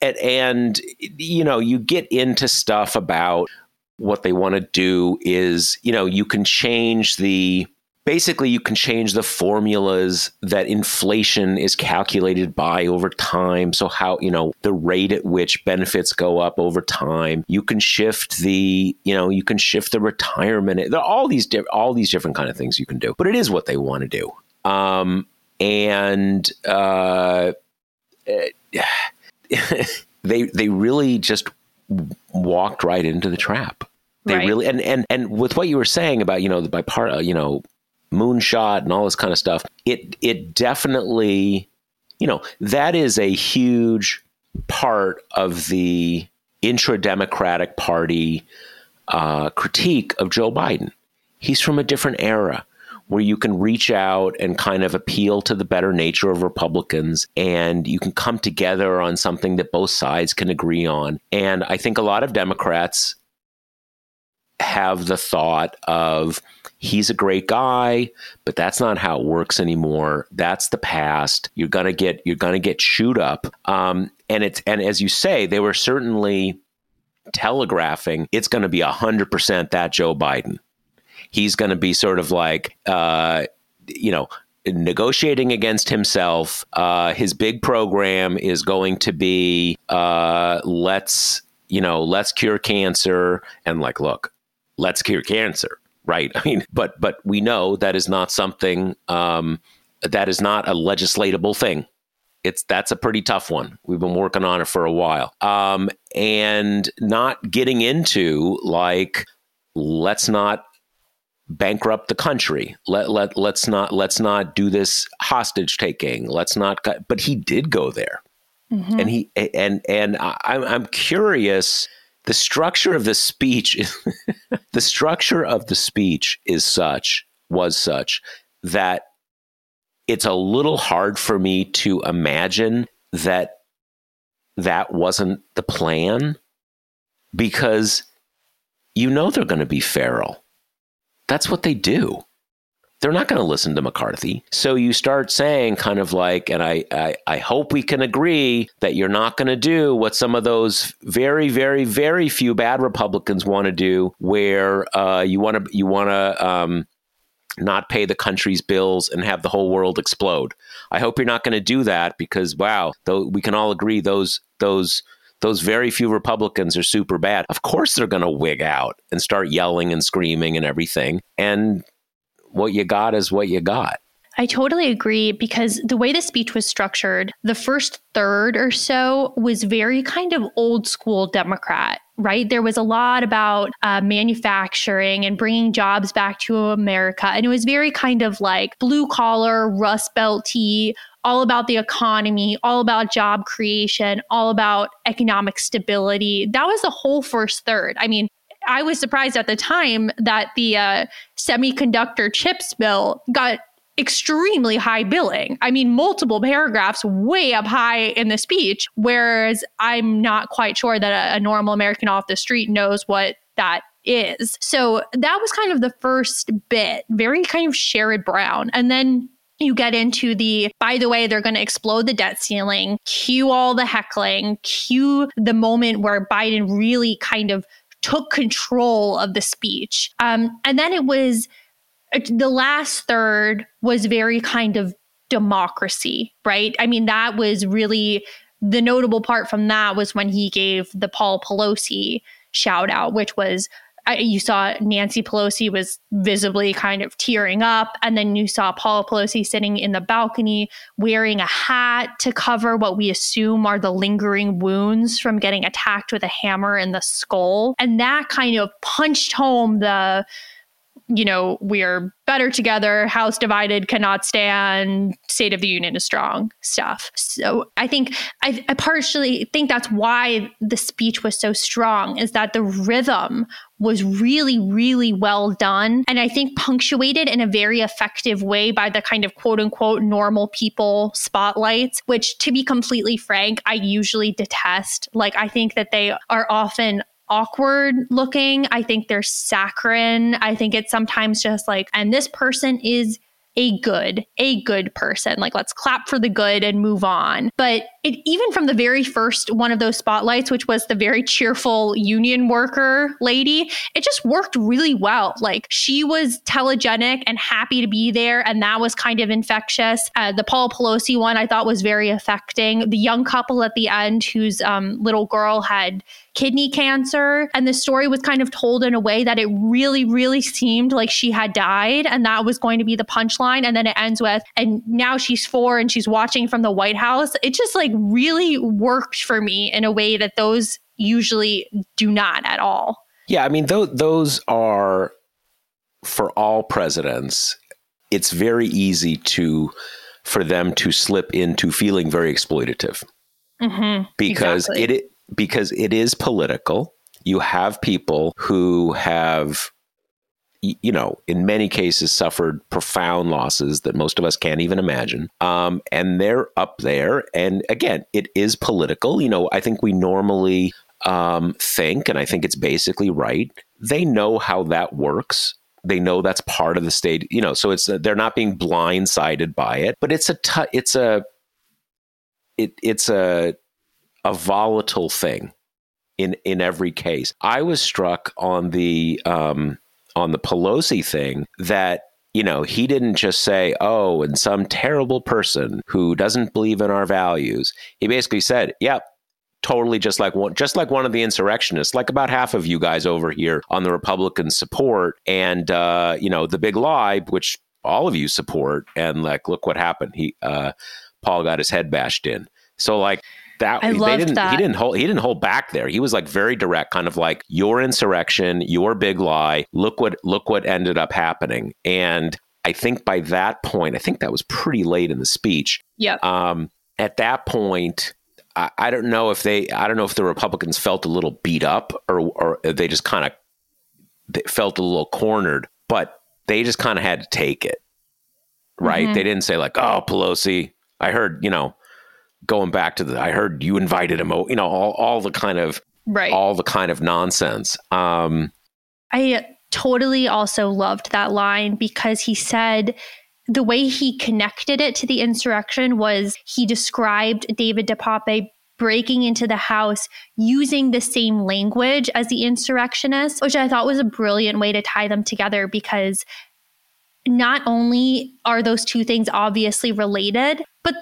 A: and, and you know, you get into stuff about what they want to do is, you know, you can change the basically you can change the formulas that inflation is calculated by over time. So how you know the rate at which benefits go up over time. You can shift the you know you can shift the retirement. There are all these di- all these different kind of things you can do but it is what they want to do. Um, and uh, (sighs) they they really just walked right into the trap. They right. really and and and with what you were saying about you know the part you know moonshot and all this kind of stuff it it definitely you know that is a huge part of the intra democratic party uh, critique of joe biden he's from a different era where you can reach out and kind of appeal to the better nature of Republicans and you can come together on something that both sides can agree on. And I think a lot of Democrats have the thought of he's a great guy, but that's not how it works anymore. That's the past. You're gonna get you're gonna get chewed up. Um, and it's and as you say, they were certainly telegraphing it's going to be hundred percent that Joe Biden. He's going to be sort of like uh, you know negotiating against himself. Uh, his big program is going to be uh, let's you know let's cure cancer and like look let's cure cancer, right? (laughs) I mean, but but we know that is not something um, that is not a legislatable thing. It's that's a pretty tough one. We've been working on it for a while, um, and not getting into like let's not bankrupt the country. Let let let's not let's not do this hostage taking. Let's not. But he did go there, mm-hmm. and he and and I, I'm curious the structure of the speech (laughs) the structure of the speech is such was such that it's a little hard for me to imagine that that wasn't the plan because you know they're going to be feral. That's what they do they're not going to listen to McCarthy. So you start saying, kind of like, and I, I, I hope we can agree that you're not going to do what some of those very, very, very few bad Republicans want to do, where uh, you want to, you want to. Um, not pay the country's bills and have the whole world explode. I hope you're not going to do that because wow, though we can all agree those those those very few Republicans are super bad. Of course they're going to wig out and start yelling and screaming and everything. And what you got is what you got.
B: I totally agree because the way the speech was structured, the first third or so was very kind of old school Democrat, right? There was a lot about uh, manufacturing and bringing jobs back to America. And it was very kind of like blue collar, rust belty, all about the economy, all about job creation, all about economic stability. That was the whole first third. I mean, I was surprised at the time that the uh, semiconductor chips bill got extremely high billing. I mean, multiple paragraphs way up high in the speech, whereas I'm not quite sure that a, a normal American off the street knows what that is. So that was kind of the first bit, very kind of Sherrod Brown. And then you get into the, by the way, they're going to explode the debt ceiling, cue all the heckling, cue the moment where Biden really kind of took control of the speech. Um, and then it was uh, the last third was very kind of democracy, right? I mean, that was really the notable part from that was when he gave the Paul Pelosi shout out, which was I, you saw Nancy Pelosi was visibly kind of tearing up. And then you saw Paula Pelosi sitting in the balcony wearing a hat to cover what we assume are the lingering wounds from getting attacked with a hammer in the skull. And that kind of punched home the you know, we're better together, house divided cannot stand, state of the union is strong stuff. So I think, I, I partially think that's why the speech was so strong, is that the rhythm was really, really well done. And I think punctuated in a very effective way by the kind of quote unquote normal people spotlights, which to be completely frank, I usually detest. Like, I think that they are often awkward looking. I think they're saccharine. I think it's sometimes just like, and this person is a good, a good person. Like, let's clap for the good and move on. But it, even from the very first one of those spotlights, which was the very cheerful union worker lady, it just worked really well. Like, she was telegenic and happy to be there. And that was kind of infectious. Uh, the Paul Pelosi one I thought was very affecting. The young couple at the end, whose um, little girl had kidney cancer. And the story was kind of told in a way that it really, really seemed like she had died. And that was going to be the punchline. And then it ends with, and now she's four and she's watching from the White House. It just like really worked for me in a way that those usually do not at all.
A: Yeah. I mean, th- those are for all presidents, it's very easy to for them to slip into feeling very exploitative mm-hmm, because exactly. it because it is political. You have people who have, you know, in many cases suffered profound losses that most of us can't even imagine. Um, and they're up there. And again, it is political. You know, I think we normally um, think, and I think it's basically right, they know how that works they know that's part of the state you know so it's they're not being blindsided by it but it's a t- it's a it, it's a a volatile thing in in every case. I was struck on the um, on the Pelosi thing that you know he didn't just say oh and some terrible person who doesn't believe in our values. He basically said, "Yep." Totally, just like one, just like one of the insurrectionists, like about half of you guys over here on the Republican support, and uh, you know the big lie, which all of you support, and like look what happened. He uh, Paul got his head bashed in. So like that I they didn't that. he didn't hold he didn't hold back there. He was like very direct, kind of like your insurrection, your big lie. Look what look what ended up happening. And I think by that point, I think that was pretty late in the speech.
B: Yeah.
A: Um, at that point, I, I, don't know if they I don't know if the Republicans felt a little beat up or or they just kind of felt a little cornered, but they just kind of had to take it. Right? Mm-hmm. They didn't say like, "Oh, Pelosi, I heard, you know, going back to the I heard you invited him, you know, all all the kind of
B: right,
A: all the kind of nonsense. Um,
B: I totally also loved that line because he said the way he connected it to the insurrection was he described David DePape breaking into the house using the same language as the insurrectionists, which I thought was a brilliant way to tie them together because not only are those two things obviously related, but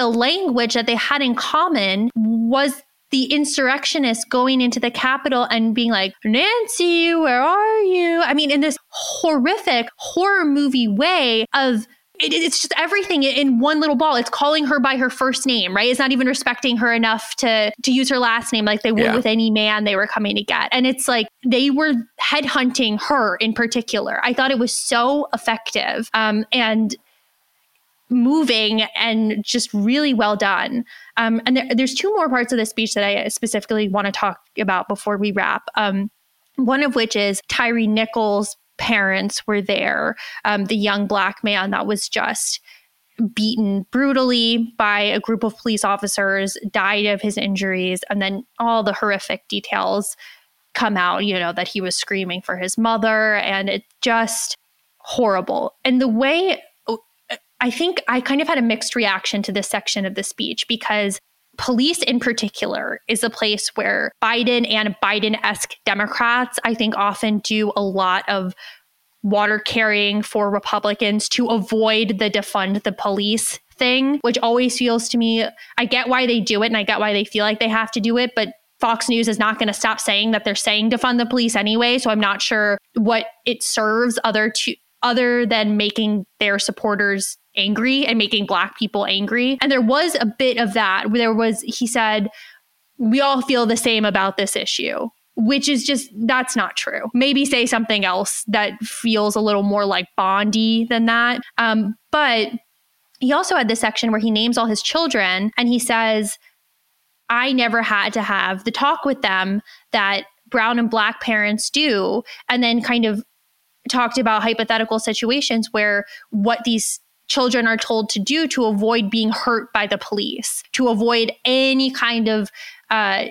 B: the language that they had in common was the insurrectionists going into the Capitol and being like, Nancy, where are you? I mean, in this horrific horror movie way of it, it's just everything in one little ball. It's calling her by her first name, right? It's not even respecting her enough to to use her last name like they would yeah. with any man they were coming to get. And it's like they were headhunting her in particular. I thought it was so effective. Um, and moving and just really well done. Um, and there, there's two more parts of the speech that I specifically want to talk about before we wrap. Um, one of which is Tyre Nichols' parents were there, um, the young black man that was just beaten brutally by a group of police officers, died of his injuries, and then all the horrific details come out, you know, that he was screaming for his mother, and it just horrible. And the way I think I kind of had a mixed reaction to this section of the speech because police in particular is a place where Biden and Biden esque Democrats, I think, often do a lot of water carrying for Republicans to avoid the defund the police thing, which always feels to me, I get why they do it and I get why they feel like they have to do it, but Fox News is not going to stop saying that they're saying defund the police anyway. So I'm not sure what it serves other to other than making their supporters angry and making black people angry. And there was a bit of that. There was, he said, we all feel the same about this issue, which is just, that's not true. Maybe say something else that feels a little more like Bondy than that. Um, but he also had this section where he names all his children and he says, I never had to have the talk with them that brown and black parents do, and then kind of talked about hypothetical situations where what these children are told to do to avoid being hurt by the police, to avoid any kind of uh,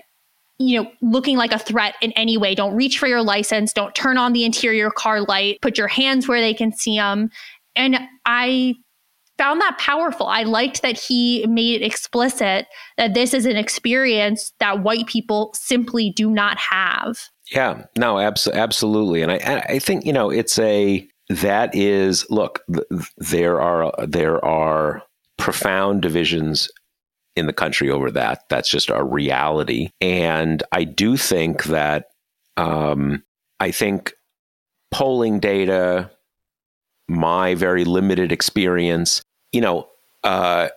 B: you know, looking like a threat in any way. Don't reach for your license. Don't turn on the interior car light. Put your hands where they can see them. And I found that powerful. I liked that he made it explicit that this is an experience that white people simply do not have.
A: Yeah, no, abs- absolutely. And I, I think, you know, it's a, that is, look, th- there are, there are profound divisions in the country over that. That's just a reality. And I do think that, um, I think polling data, my very limited experience, you know, uh,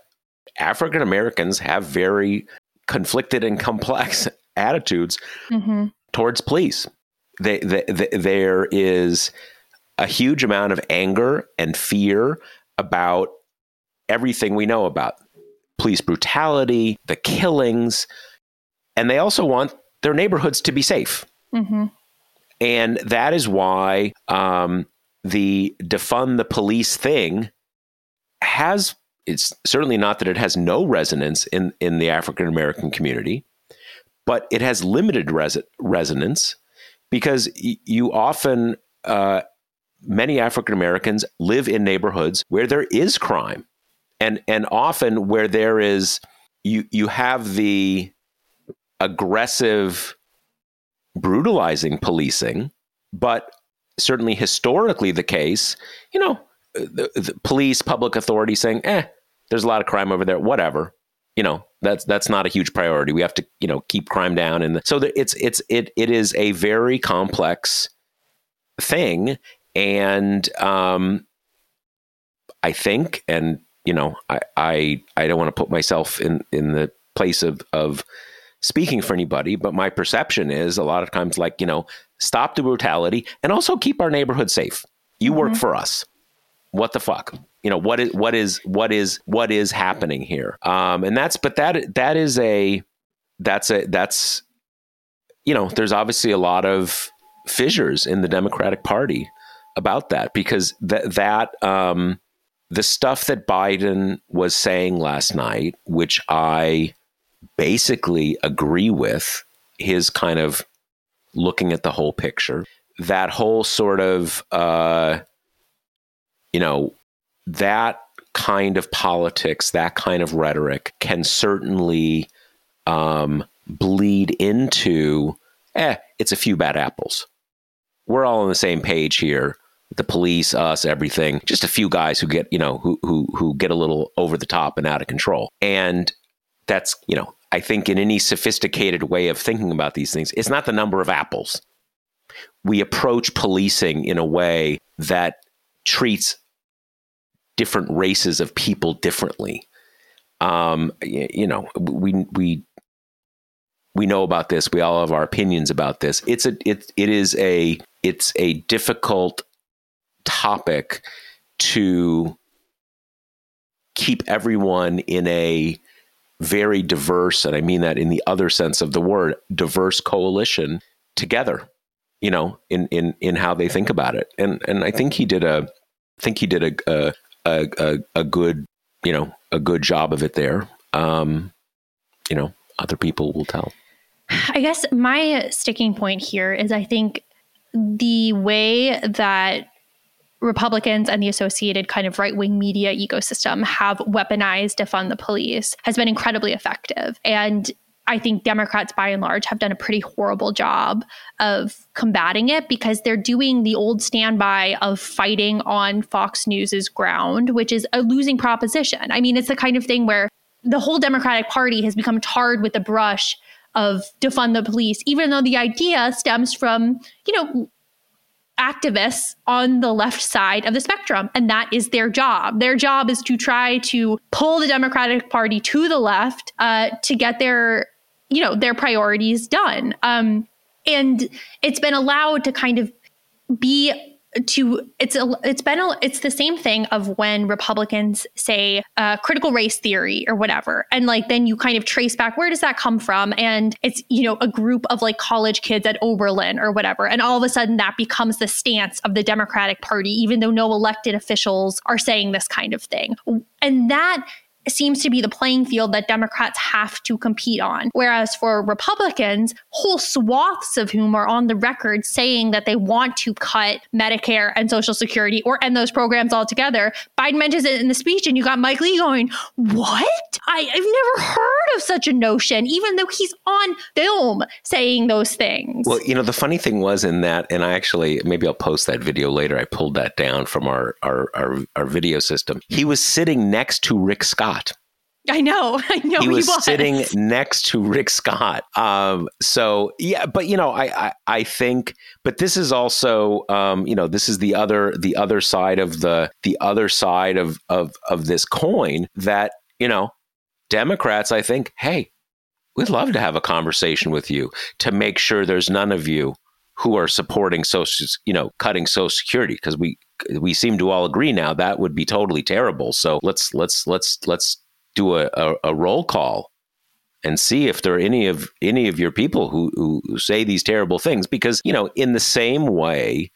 A: African Americans have very conflicted and complex (laughs) attitudes mm-hmm. towards police. They, they, they, there is a huge amount of anger and fear about everything we know about police brutality, the killings, and they also want their neighborhoods to be safe. Mm-hmm. And that is why um, the defund the police thing has it's certainly not that it has no resonance in in the African American community, but it has limited res- resonance because y- you often uh, many African Americans live in neighborhoods where there is crime, and and often where there is you you have the aggressive, brutalizing policing, but certainly historically the case. You know, the, the police, public authority saying, "Eh, there's a lot of crime over there. Whatever." You know, that's that's not a huge priority. We have to, you know, keep crime down, and so it's it's it it is a very complex thing, and um, I think, and you know, I I I don't want to put myself in in the place of of speaking for anybody, but my perception is a lot of times like, you know, stop the brutality and also keep our neighborhood safe. You mm-hmm. work for us what the fuck you know what is what is what is what is happening here um and that's but that that is a that's a that's you know there's obviously a lot of fissures in the democratic party about that because that that um the stuff that biden was saying last night which i basically agree with his kind of looking at the whole picture that whole sort of uh you know, that kind of politics, that kind of rhetoric can certainly um, bleed into, eh, it's a few bad apples. We're all on the same page here. The police, us, everything. Just a few guys who get, you know, who who who get a little over the top and out of control. And that's, you know, I think in any sophisticated way of thinking about these things, it's not the number of apples. We approach policing in a way that treats different races of people differently. Um, you know, we we we know about this. We all have our opinions about this. It's a it it is a it's a difficult topic to keep everyone in a very diverse, and I mean that in the other sense of the word, diverse coalition together. You know, in in in how they think about it, and and I think he did a I think he did a, a, a, a, good, you know, a good job of it there. Um, you know, other people will tell.
B: I guess my sticking point here is I think the way that Republicans and the associated kind of right wing media ecosystem have weaponized defund the police has been incredibly effective. And I think Democrats by and large have done a pretty horrible job of combating it because they're doing the old standby of fighting on Fox News's ground, which is a losing proposition. I mean, it's the kind of thing where the whole Democratic Party has become tarred with the brush of defund the police, even though the idea stems from, you know, activists on the left side of the spectrum. And that is their job. Their job is to try to pull the Democratic Party to the left uh, to get their you know their priorities done um, and it's been allowed to kind of be to it's a it's been a, it's the same thing of when republicans say uh, critical race theory or whatever. And like then you kind of trace back where does that come from? And it's you know a group of like college kids at oberlin or whatever. And all of a sudden that becomes the stance of the democratic party even though no elected officials are saying this kind of thing. And that seems to be the playing field that Democrats have to compete on. Whereas for Republicans, whole swaths of whom are on the record saying that they want to cut Medicare and Social Security or end those programs altogether, Biden mentions it in the speech, and you got Mike Lee going, What? I, I've never heard of such a notion, even though he's on film saying those things.
A: Well, you know, the funny thing was in that, and I actually, maybe I'll post that video later. I pulled that down from our, our, our, our video system. He was sitting next to Rick Scott Scott.
B: I know. (laughs) I know
A: he was,
B: he was,
A: sitting next to Rick Scott. Um, so yeah, but you know, I, I, I think, but this is also, um, you know, this is the other the other side of the the other side of of of this coin that you know, Democrats. I think, hey, we'd love to have a conversation with you to make sure there's none of you who are supporting social, you know, cutting Social Security because we we seem to all agree now that would be totally terrible. So let's let's let's let's do a, a, a roll call and see if there are any of any of your people who, who say these terrible things because you know in the same way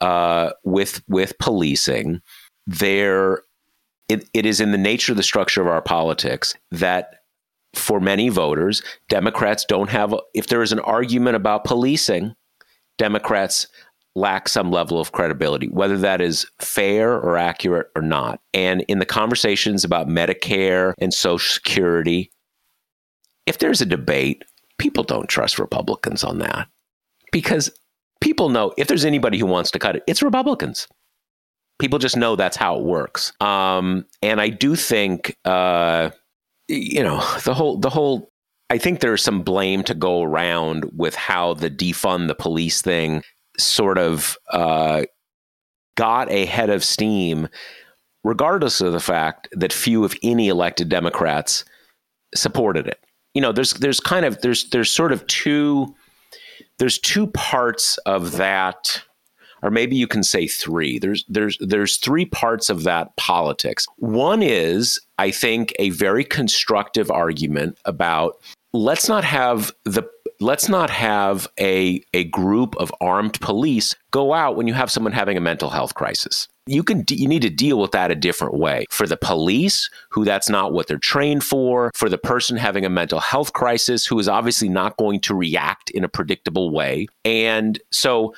A: uh, with with policing there it, it is in the nature of the structure of our politics that for many voters democrats don't have if there is an argument about policing democrats lack some level of credibility, whether that is fair or accurate or not. And in the conversations about Medicare and Social Security, if there's a debate, people don't trust Republicans on that because people know if there's anybody who wants to cut it, it's Republicans. People just know that's how it works. Um, and I do think, uh, you know, the whole the whole I think there's some blame to go around with how the defund the police thing sort of uh, got a head of steam, regardless of the fact that few, if any, elected Democrats supported it. You know, there's there's kind of there's there's sort of two there's two parts of that or maybe you can say three there's there's there's three parts of that politics one is i think a very constructive argument about let's not have the let's not have a a group of armed police go out when you have someone having a mental health crisis. You can you need to deal with that a different way. For the police who that's not what they're trained for for the person having a mental health crisis who is obviously not going to react in a predictable way. And so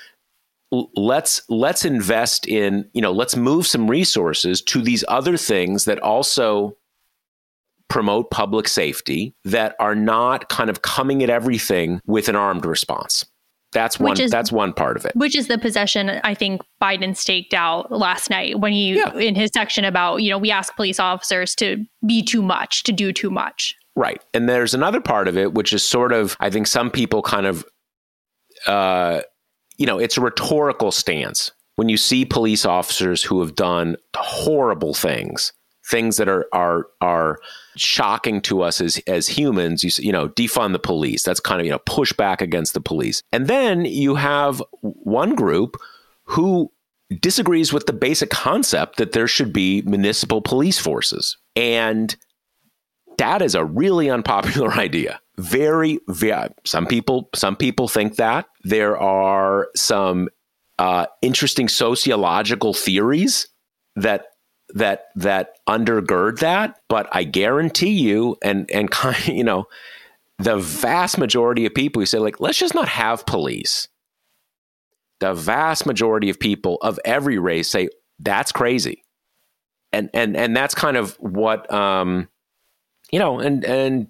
A: let's let's invest in you know let's move some resources to these other things that also promote public safety that are not kind of coming at everything with an armed response. That's one. Is, that's one part of it.
B: Which is the possession I think Biden staked out last night when he yeah. in his section about you know we ask police officers to be too much to do too much.
A: Right, and there's another part of it which is sort of I think some people kind of, uh, you know, it's a rhetorical stance when you see police officers who have done horrible things things that are are are shocking to us as as humans. You you know, defund the police. That's kind of you know push back against the police. And then you have one group who disagrees with the basic concept that there should be municipal police forces. And that is a really (laughs) unpopular idea. Very, very some people some people think that there are some uh, interesting sociological theories that that that undergird that, but I guarantee you, and and (laughs) kind you know, the vast majority of people who say like, let's just not have police. The vast majority of people of every race say that's crazy, and and and that's kind of what um, you know, and and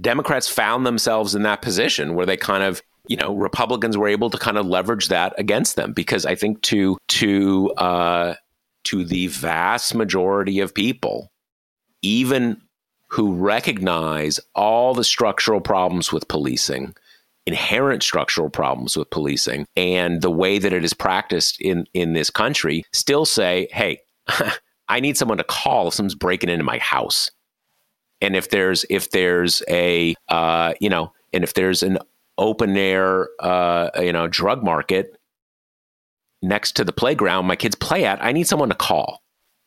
A: Democrats found themselves in that position where they kind of you know Republicans were able to kind of leverage that against them because I think to to uh, to the vast majority of people, even who recognize all the structural problems with policing, inherent structural problems with policing, and the way that it is practiced in, in this country, still say, hey, (laughs) I need someone to call if someone's breaking into my house. And if there's if there's a uh, you know, and if there's an open air uh, you know drug market, next to the playground my kids play at, I need someone to call.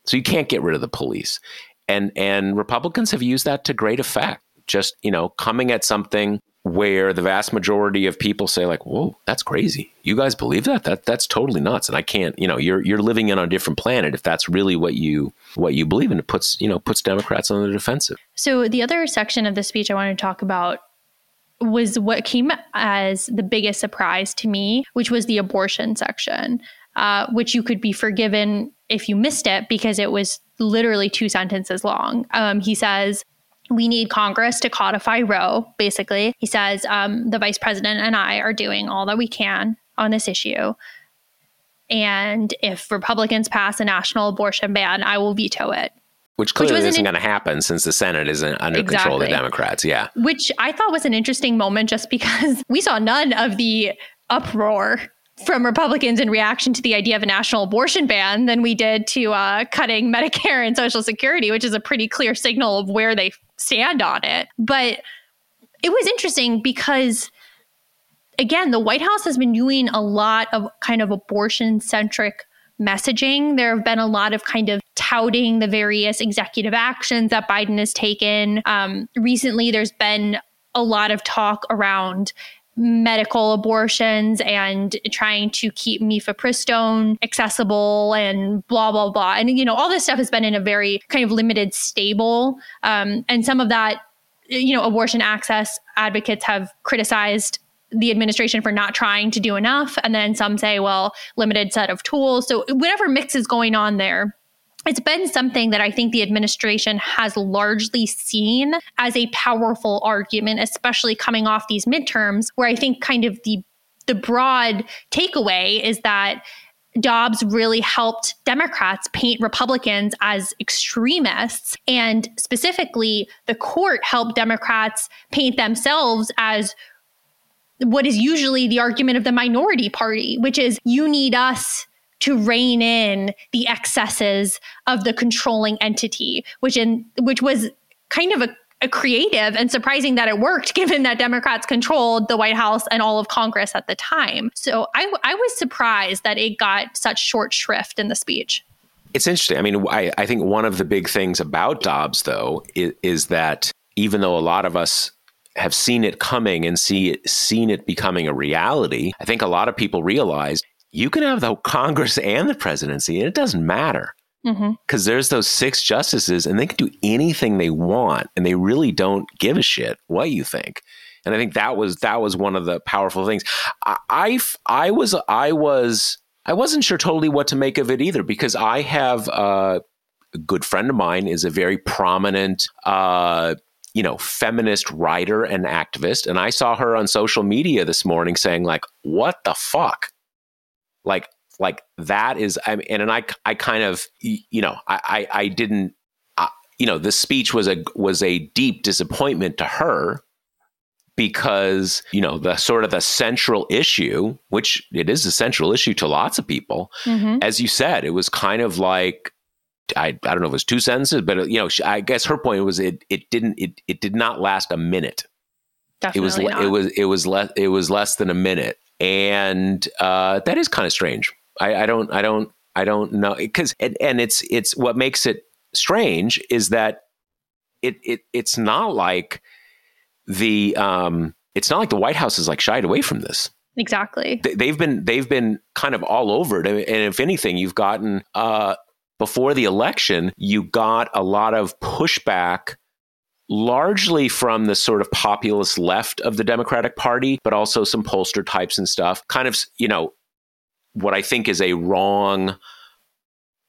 A: So you can't get rid of the police. And and Republicans have used that to great effect. Just, you know, coming at something where the vast majority of people say like, "Whoa, that's crazy. You guys believe that? That that's totally nuts." And I can't, you know, you're you're living in a different planet if that's really what you what you believe in. It puts, you know, puts Democrats on the defensive.
B: So the other section of the speech I want to talk about was what came as the biggest surprise to me, which was the abortion section, uh, which you could be forgiven if you missed it because it was literally two sentences long. Um, he says, we need Congress to codify Roe, basically. He says, um, the vice president and I are doing all that we can on this issue. And if Republicans pass a national abortion ban, I will veto it.
A: Which clearly Which isn't going to happen since the Senate isn't under exactly. control of the Democrats. Yeah.
B: Which I thought was an interesting moment just because (laughs) we saw none of the uproar from Republicans in reaction to the idea of a national abortion ban than we did to uh, cutting (laughs) Medicare and Social Security, which is a pretty clear signal of where they stand on it. But it was interesting because, again, the White House has been doing a lot of kind of abortion centric messaging. There have been a lot of kind of touting the various executive actions that Biden has taken. Um, recently, there's been a lot of talk around medical abortions and trying to keep mifepristone accessible and blah blah blah and you know all this stuff has been in a very kind of limited stable um, and some of that you know abortion access advocates have criticized the administration for not trying to do enough and then some say well limited set of tools so whatever mix is going on there it's been something that I think the administration has largely seen as a powerful argument, especially coming off these midterms, where I think kind of the the broad takeaway is that Dobbs really helped Democrats paint Republicans as extremists. And specifically, the court helped Democrats paint themselves as what is usually the argument of the minority party, which is you need us to rein in the excesses of the controlling entity, which in which was kind of a, a creative and surprising that it worked (laughs) given that Democrats controlled the White House and all of Congress at the time. So I, I was surprised that it got such short shrift in the speech.
A: It's interesting. I mean, I, I think one of the big things about Dobbs, though, is, is that even though a lot of us have seen it coming and see it, seen it becoming a reality, I think a lot of people realize you can have the (laughs) Congress and the presidency, and it doesn't matter because mm-hmm. there's those six justices, and they can do anything they want, and they really don't give a shit what you think. And I think that was that was one of the powerful things. I, I, I was I was I wasn't sure totally what to make of it either because I have uh, a good friend of mine is a very prominent. Uh, you know, feminist writer and activist. And I saw her on social media this morning saying, like, what the fuck? like like that is I mean, and, and I I kind of you know I I, I didn't uh, you know the speech was a was a deep disappointment to her because you know the sort of the central issue which it is a central issue to lots of people mm-hmm. as you said it was kind of like I, I don't know if it was two sentences but you know I guess her point was it it didn't it, it did not last a minute
B: Definitely
A: it was
B: not.
A: it was it was less it was less than a minute and uh, that is kind of strange. I, I, don't, I don't, I don't know because and, and it's it's what makes it strange is that it it it's not like the um it's not like the White House is like shied away from this.
B: Exactly.
A: They've been they've been kind of all over it, and if anything, you've gotten uh, before the election, you got a lot of pushback largely from the sort of populist left of the Democratic Party, but also some pollster types and stuff. Kind of, you know, what I think is a wrong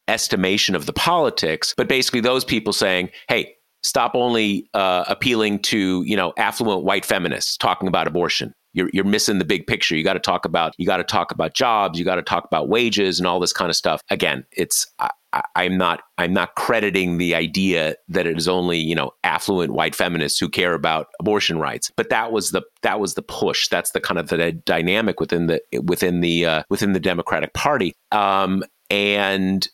A: estimation of the politics, but basically those people saying, hey, stop only uh, appealing to, you know, affluent white feminists talking about abortion. You're, you're missing the big picture. You got to talk about you got to talk about jobs. You got to talk about wages and all this kind of stuff. Again, it's I, am not I'm not crediting the idea that it is only you know affluent white feminists who care about abortion rights, but that was the that was the push. That's the kind of the dynamic within the within the uh, within the Democratic Party, um, and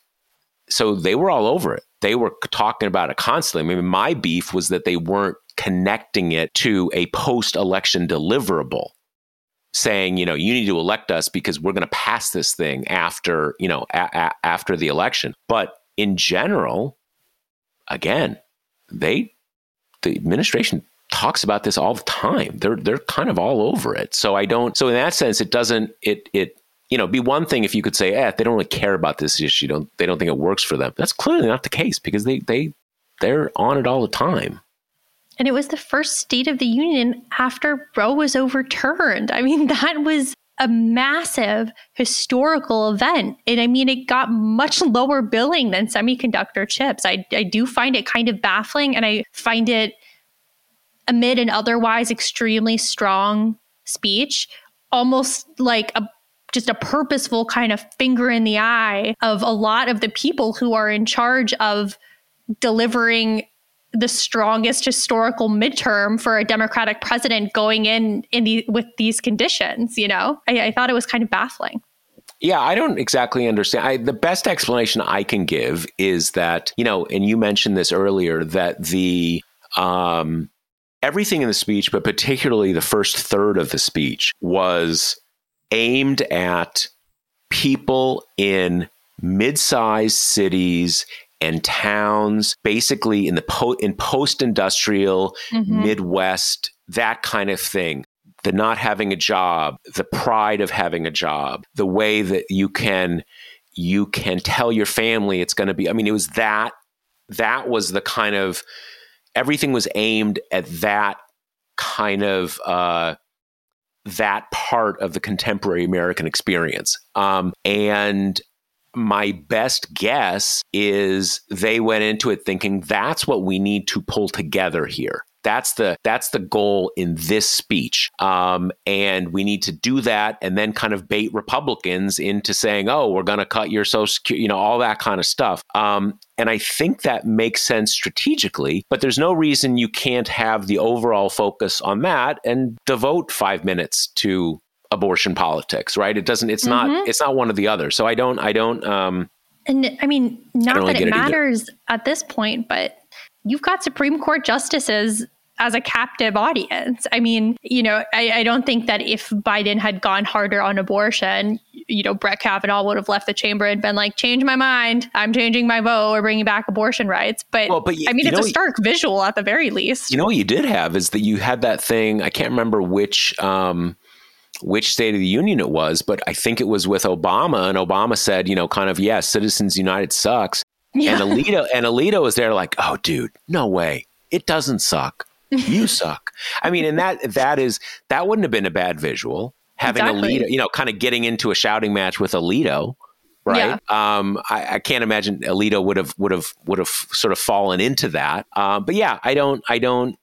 A: so they were all over it. They were talking about it constantly. I mean, my beef was that they weren't connecting it to a post election deliverable saying, you know, you need to elect us because we're going to pass this thing after, you know, a- a- after the election. But in general, again, they the administration talks about this all the time. They're they're kind of all over it. So I don't. So in that sense, it doesn't. It it you know be one thing if you could say, eh, they don't really care about this issue. Don't they don't think it works for them? That's clearly not the case because they they they're on it all the time.
B: And it was the first State of the Union after Roe was overturned. I mean, (laughs) that was a massive historical event. And I mean, it got much lower billing than semiconductor chips. I, I do find it kind of baffling. And I find it amid an otherwise extremely strong speech, almost like a just a purposeful kind of finger in the eye of a lot of the people who are in charge of delivering the strongest historical midterm for a democratic president going in in the, with these conditions you know I, I thought it was kind of baffling
A: yeah, I don't exactly understand. I, the best explanation I can give is that, you know, and you mentioned this earlier, that the um, everything in the speech, but particularly the first third of the speech, was aimed at people in mid-sized cities and towns, basically in the po- in post-industrial
B: Mhm.
A: Midwest, that kind of thing. The not having a job, the pride of having a job, the way that you can you can tell your family it's going to be. I mean, it was that that was the kind of everything was aimed at that kind of uh, that part of the contemporary American experience. Um, and my best guess is they went into it thinking that's what we need to pull together here. That's the that's the goal in this speech, um, and we need to do that, and then kind of bait Republicans into saying, "Oh, we're going to cut your social security," you know, all that kind of stuff. Um, and I think that makes sense strategically, but there's no reason you can't have the overall focus on that and devote five minutes to abortion politics, right? It doesn't. It's not.
B: Mhm.
A: It's not one or the other. So I don't. I don't. Um,
B: and i mean not
A: really
B: that it
A: it
B: matters at this point but you've got supreme court justices as a captive audience i mean you know I, I don't think that if biden had gone harder on abortion you know brett kavanaugh would have left the chamber and been like change my mind i'm changing my vote we're bringing back abortion rights but,
A: Well, but y-
B: i mean it's
A: know-
B: a stark visual at the very least
A: You know what you did have is that you had that thing. I can't remember which um, which State of the Union it was, but I think it was with Obama, and Obama said, you know, kind of, yes, Citizens United sucks,
B: yeah.
A: and Alito and Alito was there like, oh, dude, no way, it doesn't suck. (laughs) You suck. I mean, and that that is that wouldn't have been a bad visual having
B: Exactly.
A: Alito, you know, kind of getting into a shouting match with Alito. Right. Um, I, I can't imagine Alito would have would have would have sort of fallen into that. Um, but yeah, I don't I don't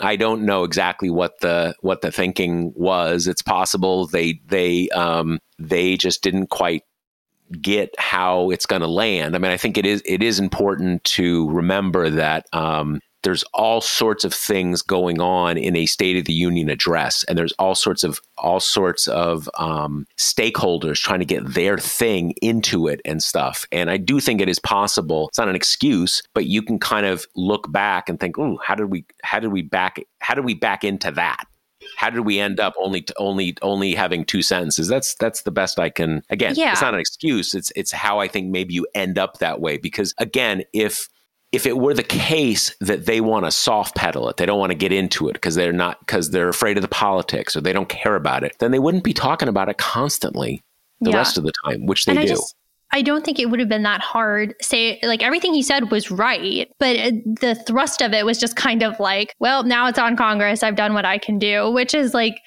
A: I don't know exactly what the what the thinking was. It's possible they they um, they just didn't quite get how it's going to land. I mean, I think it is it is important to remember that um, there's all sorts of things going on in a State of the Union address, and there's all sorts of all sorts of um, stakeholders trying to get their thing into it and stuff. And I do think it is possible. It's not an excuse, but you can kind of look back and think, "Ooh, how did we how did we back how did we back into that?" How did we end up only only only having two sentences? That's that's the best I can. Again,
B: Yeah.
A: it's not an excuse. It's it's how I think maybe you end up that way. Because again, if if it were the case that they want to soft pedal it, they don't want to get into it because they're not because they're afraid of the politics or they don't care about it, then they wouldn't be talking about it constantly the
B: Yeah.
A: rest of the time, which they
B: and
A: do.
B: I just I don't think it would have been that hard. Say like everything he said was right, but uh, the thrust of it was just kind of like, well, now it's on Congress. I've done what I can do, which is like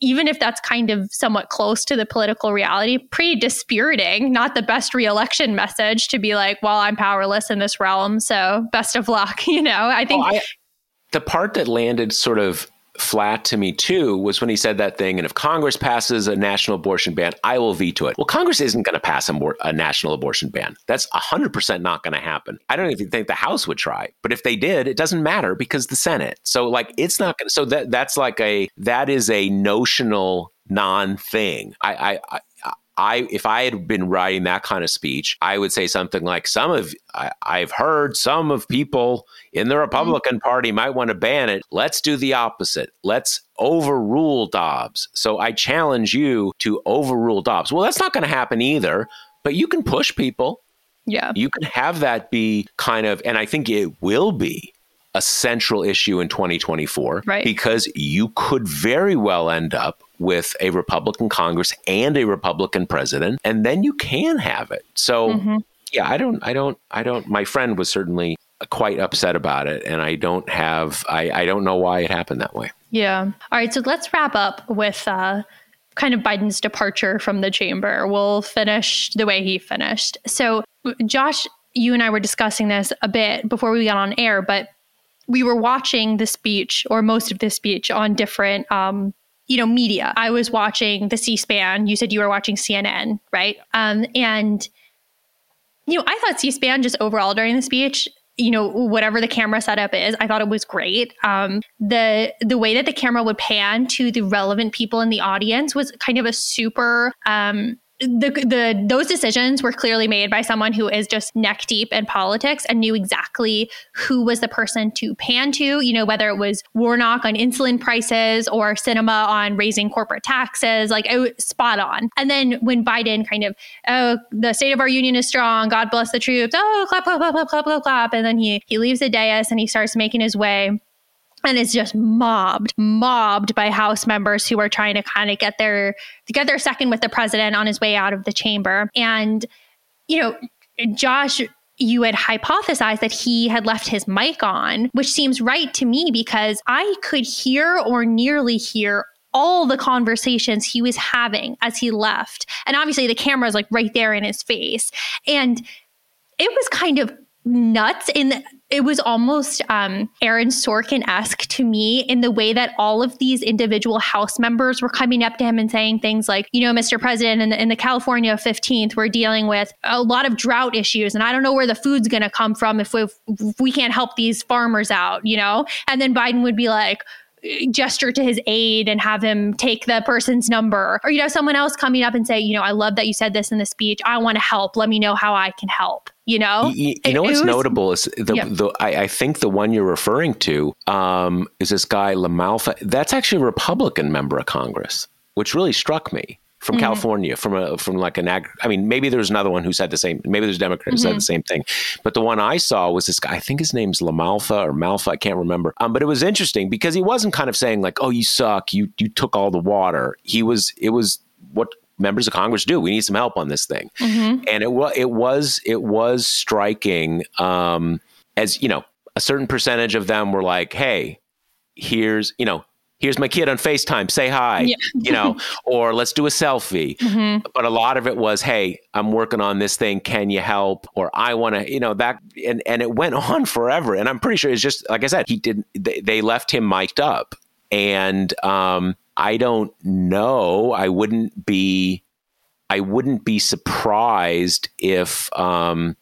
B: even if that's kind of somewhat close to the political reality, pretty dispiriting, not the best reelection message to be like, well, I'm powerless in this realm, so best of luck, (laughs) you know. I think
A: Oh, I, the part that landed sort of flat to me too was when he said that thing. And if Congress passes a national abortion ban, I will veto it. Well, Congress isn't going to pass a, mor- a national abortion ban. That's 100% not going to happen. I don't even think the House would try. But if they did, it doesn't matter because the Senate. So, like, it's not going to. So, that that's like a, that is a notional non thing. I, I, I, I if I had been writing that kind of speech, I would say something like, "Some of I, have heard some of people in the Republican mm-hmm. Party might want to ban it. Let's do the opposite. Let's overrule Dobbs." So I challenge you to overrule Dobbs. Well, that's not going to happen either, but you can push people.
B: Yeah,
A: you can have that be kind of, and I think it will be a central issue in 2024
B: right.
A: because you could very well end up with a Republican Congress and a Republican president, and then you can have it. So, mm-hmm. yeah, I don't, I don't, I don't. My friend was certainly quite upset about it, and I don't have, I, I don't know why it happened that way.
B: Yeah. All right. So let's wrap up with. Uh, kind of Biden's departure from the chamber. We'll finish the way he finished. So, Josh, you and I were discussing this a bit before we got on air, but we were watching the speech or most of the speech on different um, you know, media. I was watching the C-SPAN. You said you were watching CNN, right? Um, and you know, I thought C-SPAN just overall during the speech, you know, whatever the camera setup is, I thought it was great. Um, the the way that the camera would pan to the relevant people in the audience was kind of a super um, the, the those decisions were clearly made by someone who is just neck deep in politics and knew exactly who was the person to pan to. You know, whether it was Warnock on insulin prices or Sinema on raising corporate taxes, like it spot on. And then when Biden kind of, oh, the state of our union is strong, God bless the troops, oh, clap, clap, clap, clap, clap, clap, clap, and then he he leaves the dais and he starts making his way and is just mobbed, mobbed by House members who are trying to kind of get their get their second with the president on his way out of the chamber. And you know, Josh you had hypothesized that he had left his mic on, which seems right to me because I could hear or nearly hear all the conversations he was having as he left. And obviously the camera is like right there in his face. And it was kind of nuts in it was almost um, Aaron Sorkin esque to me in the way that all of these individual House members were coming up to him and saying things like, you know, Mr. President, in the, in the California 15th, we're dealing with a lot of drought issues, and I don't know where the food's going to come from if we, if we can't help these farmers out, you know? And then Biden would be like, gesture to his aide and have him take the person's number or you know someone else coming up and say you know i love that you said this in the speech. I want to help. Let me know how i can help you know?
A: You, you know what's was, notable is the, yeah. the I, I, think the one you're referring to um, is this guy lamalfa. That's actually a republican member of congress which really struck me from mm-hmm. California, from a from like an ag. I mean, maybe there's another one who said the same. Maybe there's a Democrat who mm-hmm. said the same thing. But the one I saw was this guy. I think his name's Lamalfa or Malfa. I can't remember. Um, but it was interesting because he wasn't kind of saying like, "Oh, you suck. You you took all the water." He was. It was what members of Congress do. We need some help on this thing. Mm-hmm. And it was it was it was striking. Um, as you know, a certain percentage of them were like, "Hey, here's you know." Here's my kid on FaceTime, say hi, yeah. you know, (laughs) or let's do a selfie. Mm-hmm. But a lot of it was, hey, I'm working on this thing. Can you help? Or I want to, you know, that, and, and it went (laughs) on forever. And I'm pretty sure it's just, like I said, he didn't, they, they left him mic'd up. And, um, I don't know. I wouldn't be I wouldn't be surprised if um,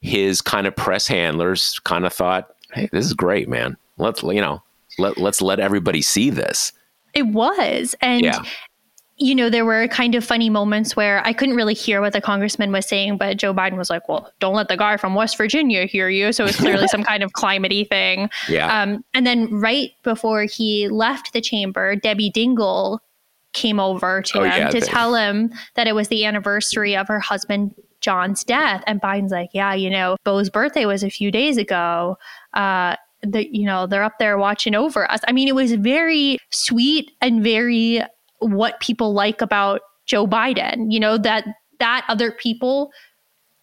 A: his kind of press handlers kind of thought, "Hey, this is great, man. Let's you know, let let's let everybody see this."
B: It was, and yeah you know, there were kind of funny moments where I couldn't really hear what the congressman was saying, but Joe Biden was like, well, don't let the guy from West Virginia hear you. So it was clearly (laughs) some kind of climatey thing.
A: Yeah.
B: Um, and then right before he left the chamber, Debbie Dingell came over to
A: oh,
B: him
A: yeah,
B: to tell him that it was the anniversary of her husband John's death. And Biden's like, yeah, you know, Bo's birthday was a few days ago. Uh, the, you know, they're up there watching over us. I mean, it was very sweet and very what people like about Joe Biden, you know, that that other people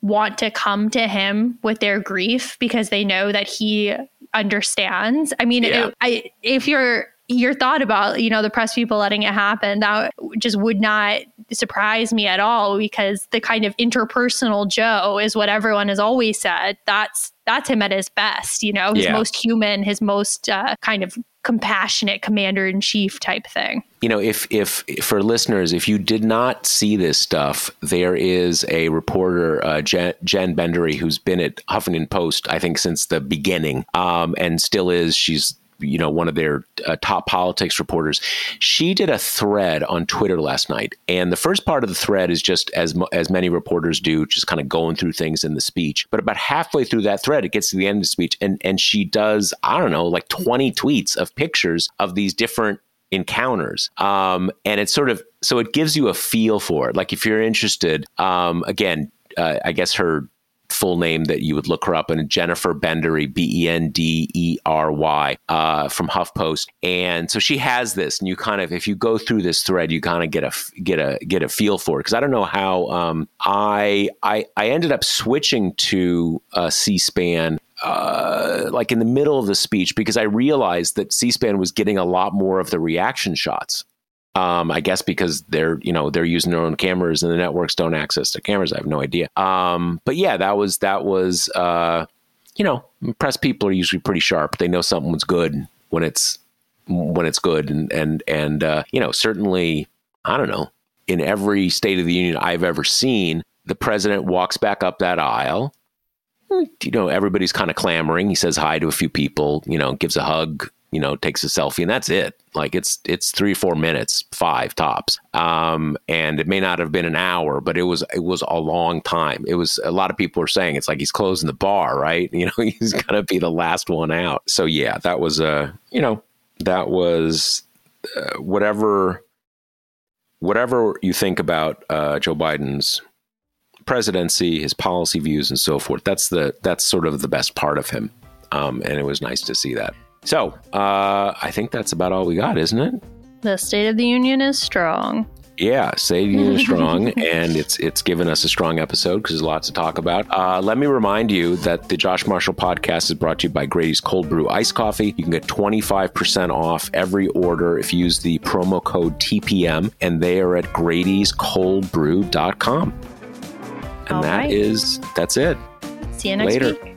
B: want to come to him with their grief because they know that he understands. I mean, yeah. it, I if you're your thought about you know the press people letting it happen that just would not surprise me at all because the kind of interpersonal joe is what everyone has always said that's that's him at his best you know his yeah. most human his most uh, kind of compassionate commander in chief type thing.
A: You know, if if for listeners, if you did not see this stuff, there is a reporter, uh, Jen, Jen Bendery, who's been at Huffington Post, I think, since the beginning, um, and still is. She's you know one of their uh, top politics reporters. She did a thread on Twitter last night, and the first part of the thread is just as as many reporters do, just kind of going through things in the speech. But about halfway through that thread, it gets to the end of the speech, and and she does I don't know like twenty tweets of pictures of these different encounters um, and it's sort of so it gives you a feel for it like if you're interested um, again uh, i guess her full name that you would look her up and Jennifer Bendery, B E N D E R Y, uh, from HuffPost. And so she has this, and you kind of, if you go through this thread, you kind of get a get a get a feel for it. Because I don't know how um, I I I ended up switching to uh, C-SPAN uh, like in the middle of the speech because I realized that C-SPAN was getting a lot more of the reaction shots. Um, I guess because they're you know they're using their own cameras and the networks don't access the cameras. I have no idea. Um, but yeah, that was that was uh, you know press people are usually pretty sharp. They know something's good when it's when it's good and and and uh, you know certainly I don't know in every State of the Union I've ever seen, the president walks back up that aisle. You know, everybody's kind of clamoring. He says hi to a few people. You know, gives a hug you know, takes a selfie and that's it. Like it's it's three four minutes, five tops. Um, and it may not have been an hour, but it was it was a long time. It was a lot of people are saying it's like he's closing the bar, right? (laughs) You know, he's gonna be the last one out. So yeah, that was a uh, you know that was uh, whatever whatever you think about uh, Joe Biden's presidency, his policy views, and so forth. That's the that's sort of the best part of him, um, and it was nice to see that. So uh, I think that's about all we got, isn't it?
B: The State of the Union is strong.
A: Yeah, State of the Union is (laughs) strong, and it's it's given us a strong episode because there's lots to talk about. Uh, let me remind you that the Josh Marshall podcast is brought to you by Grady's Cold Brew Ice Coffee. You can get 25% off every order if you use the promo code TPM, and they are at Grady'sColdBrew.com. And all that right. is that's it.
B: See you next Later. week.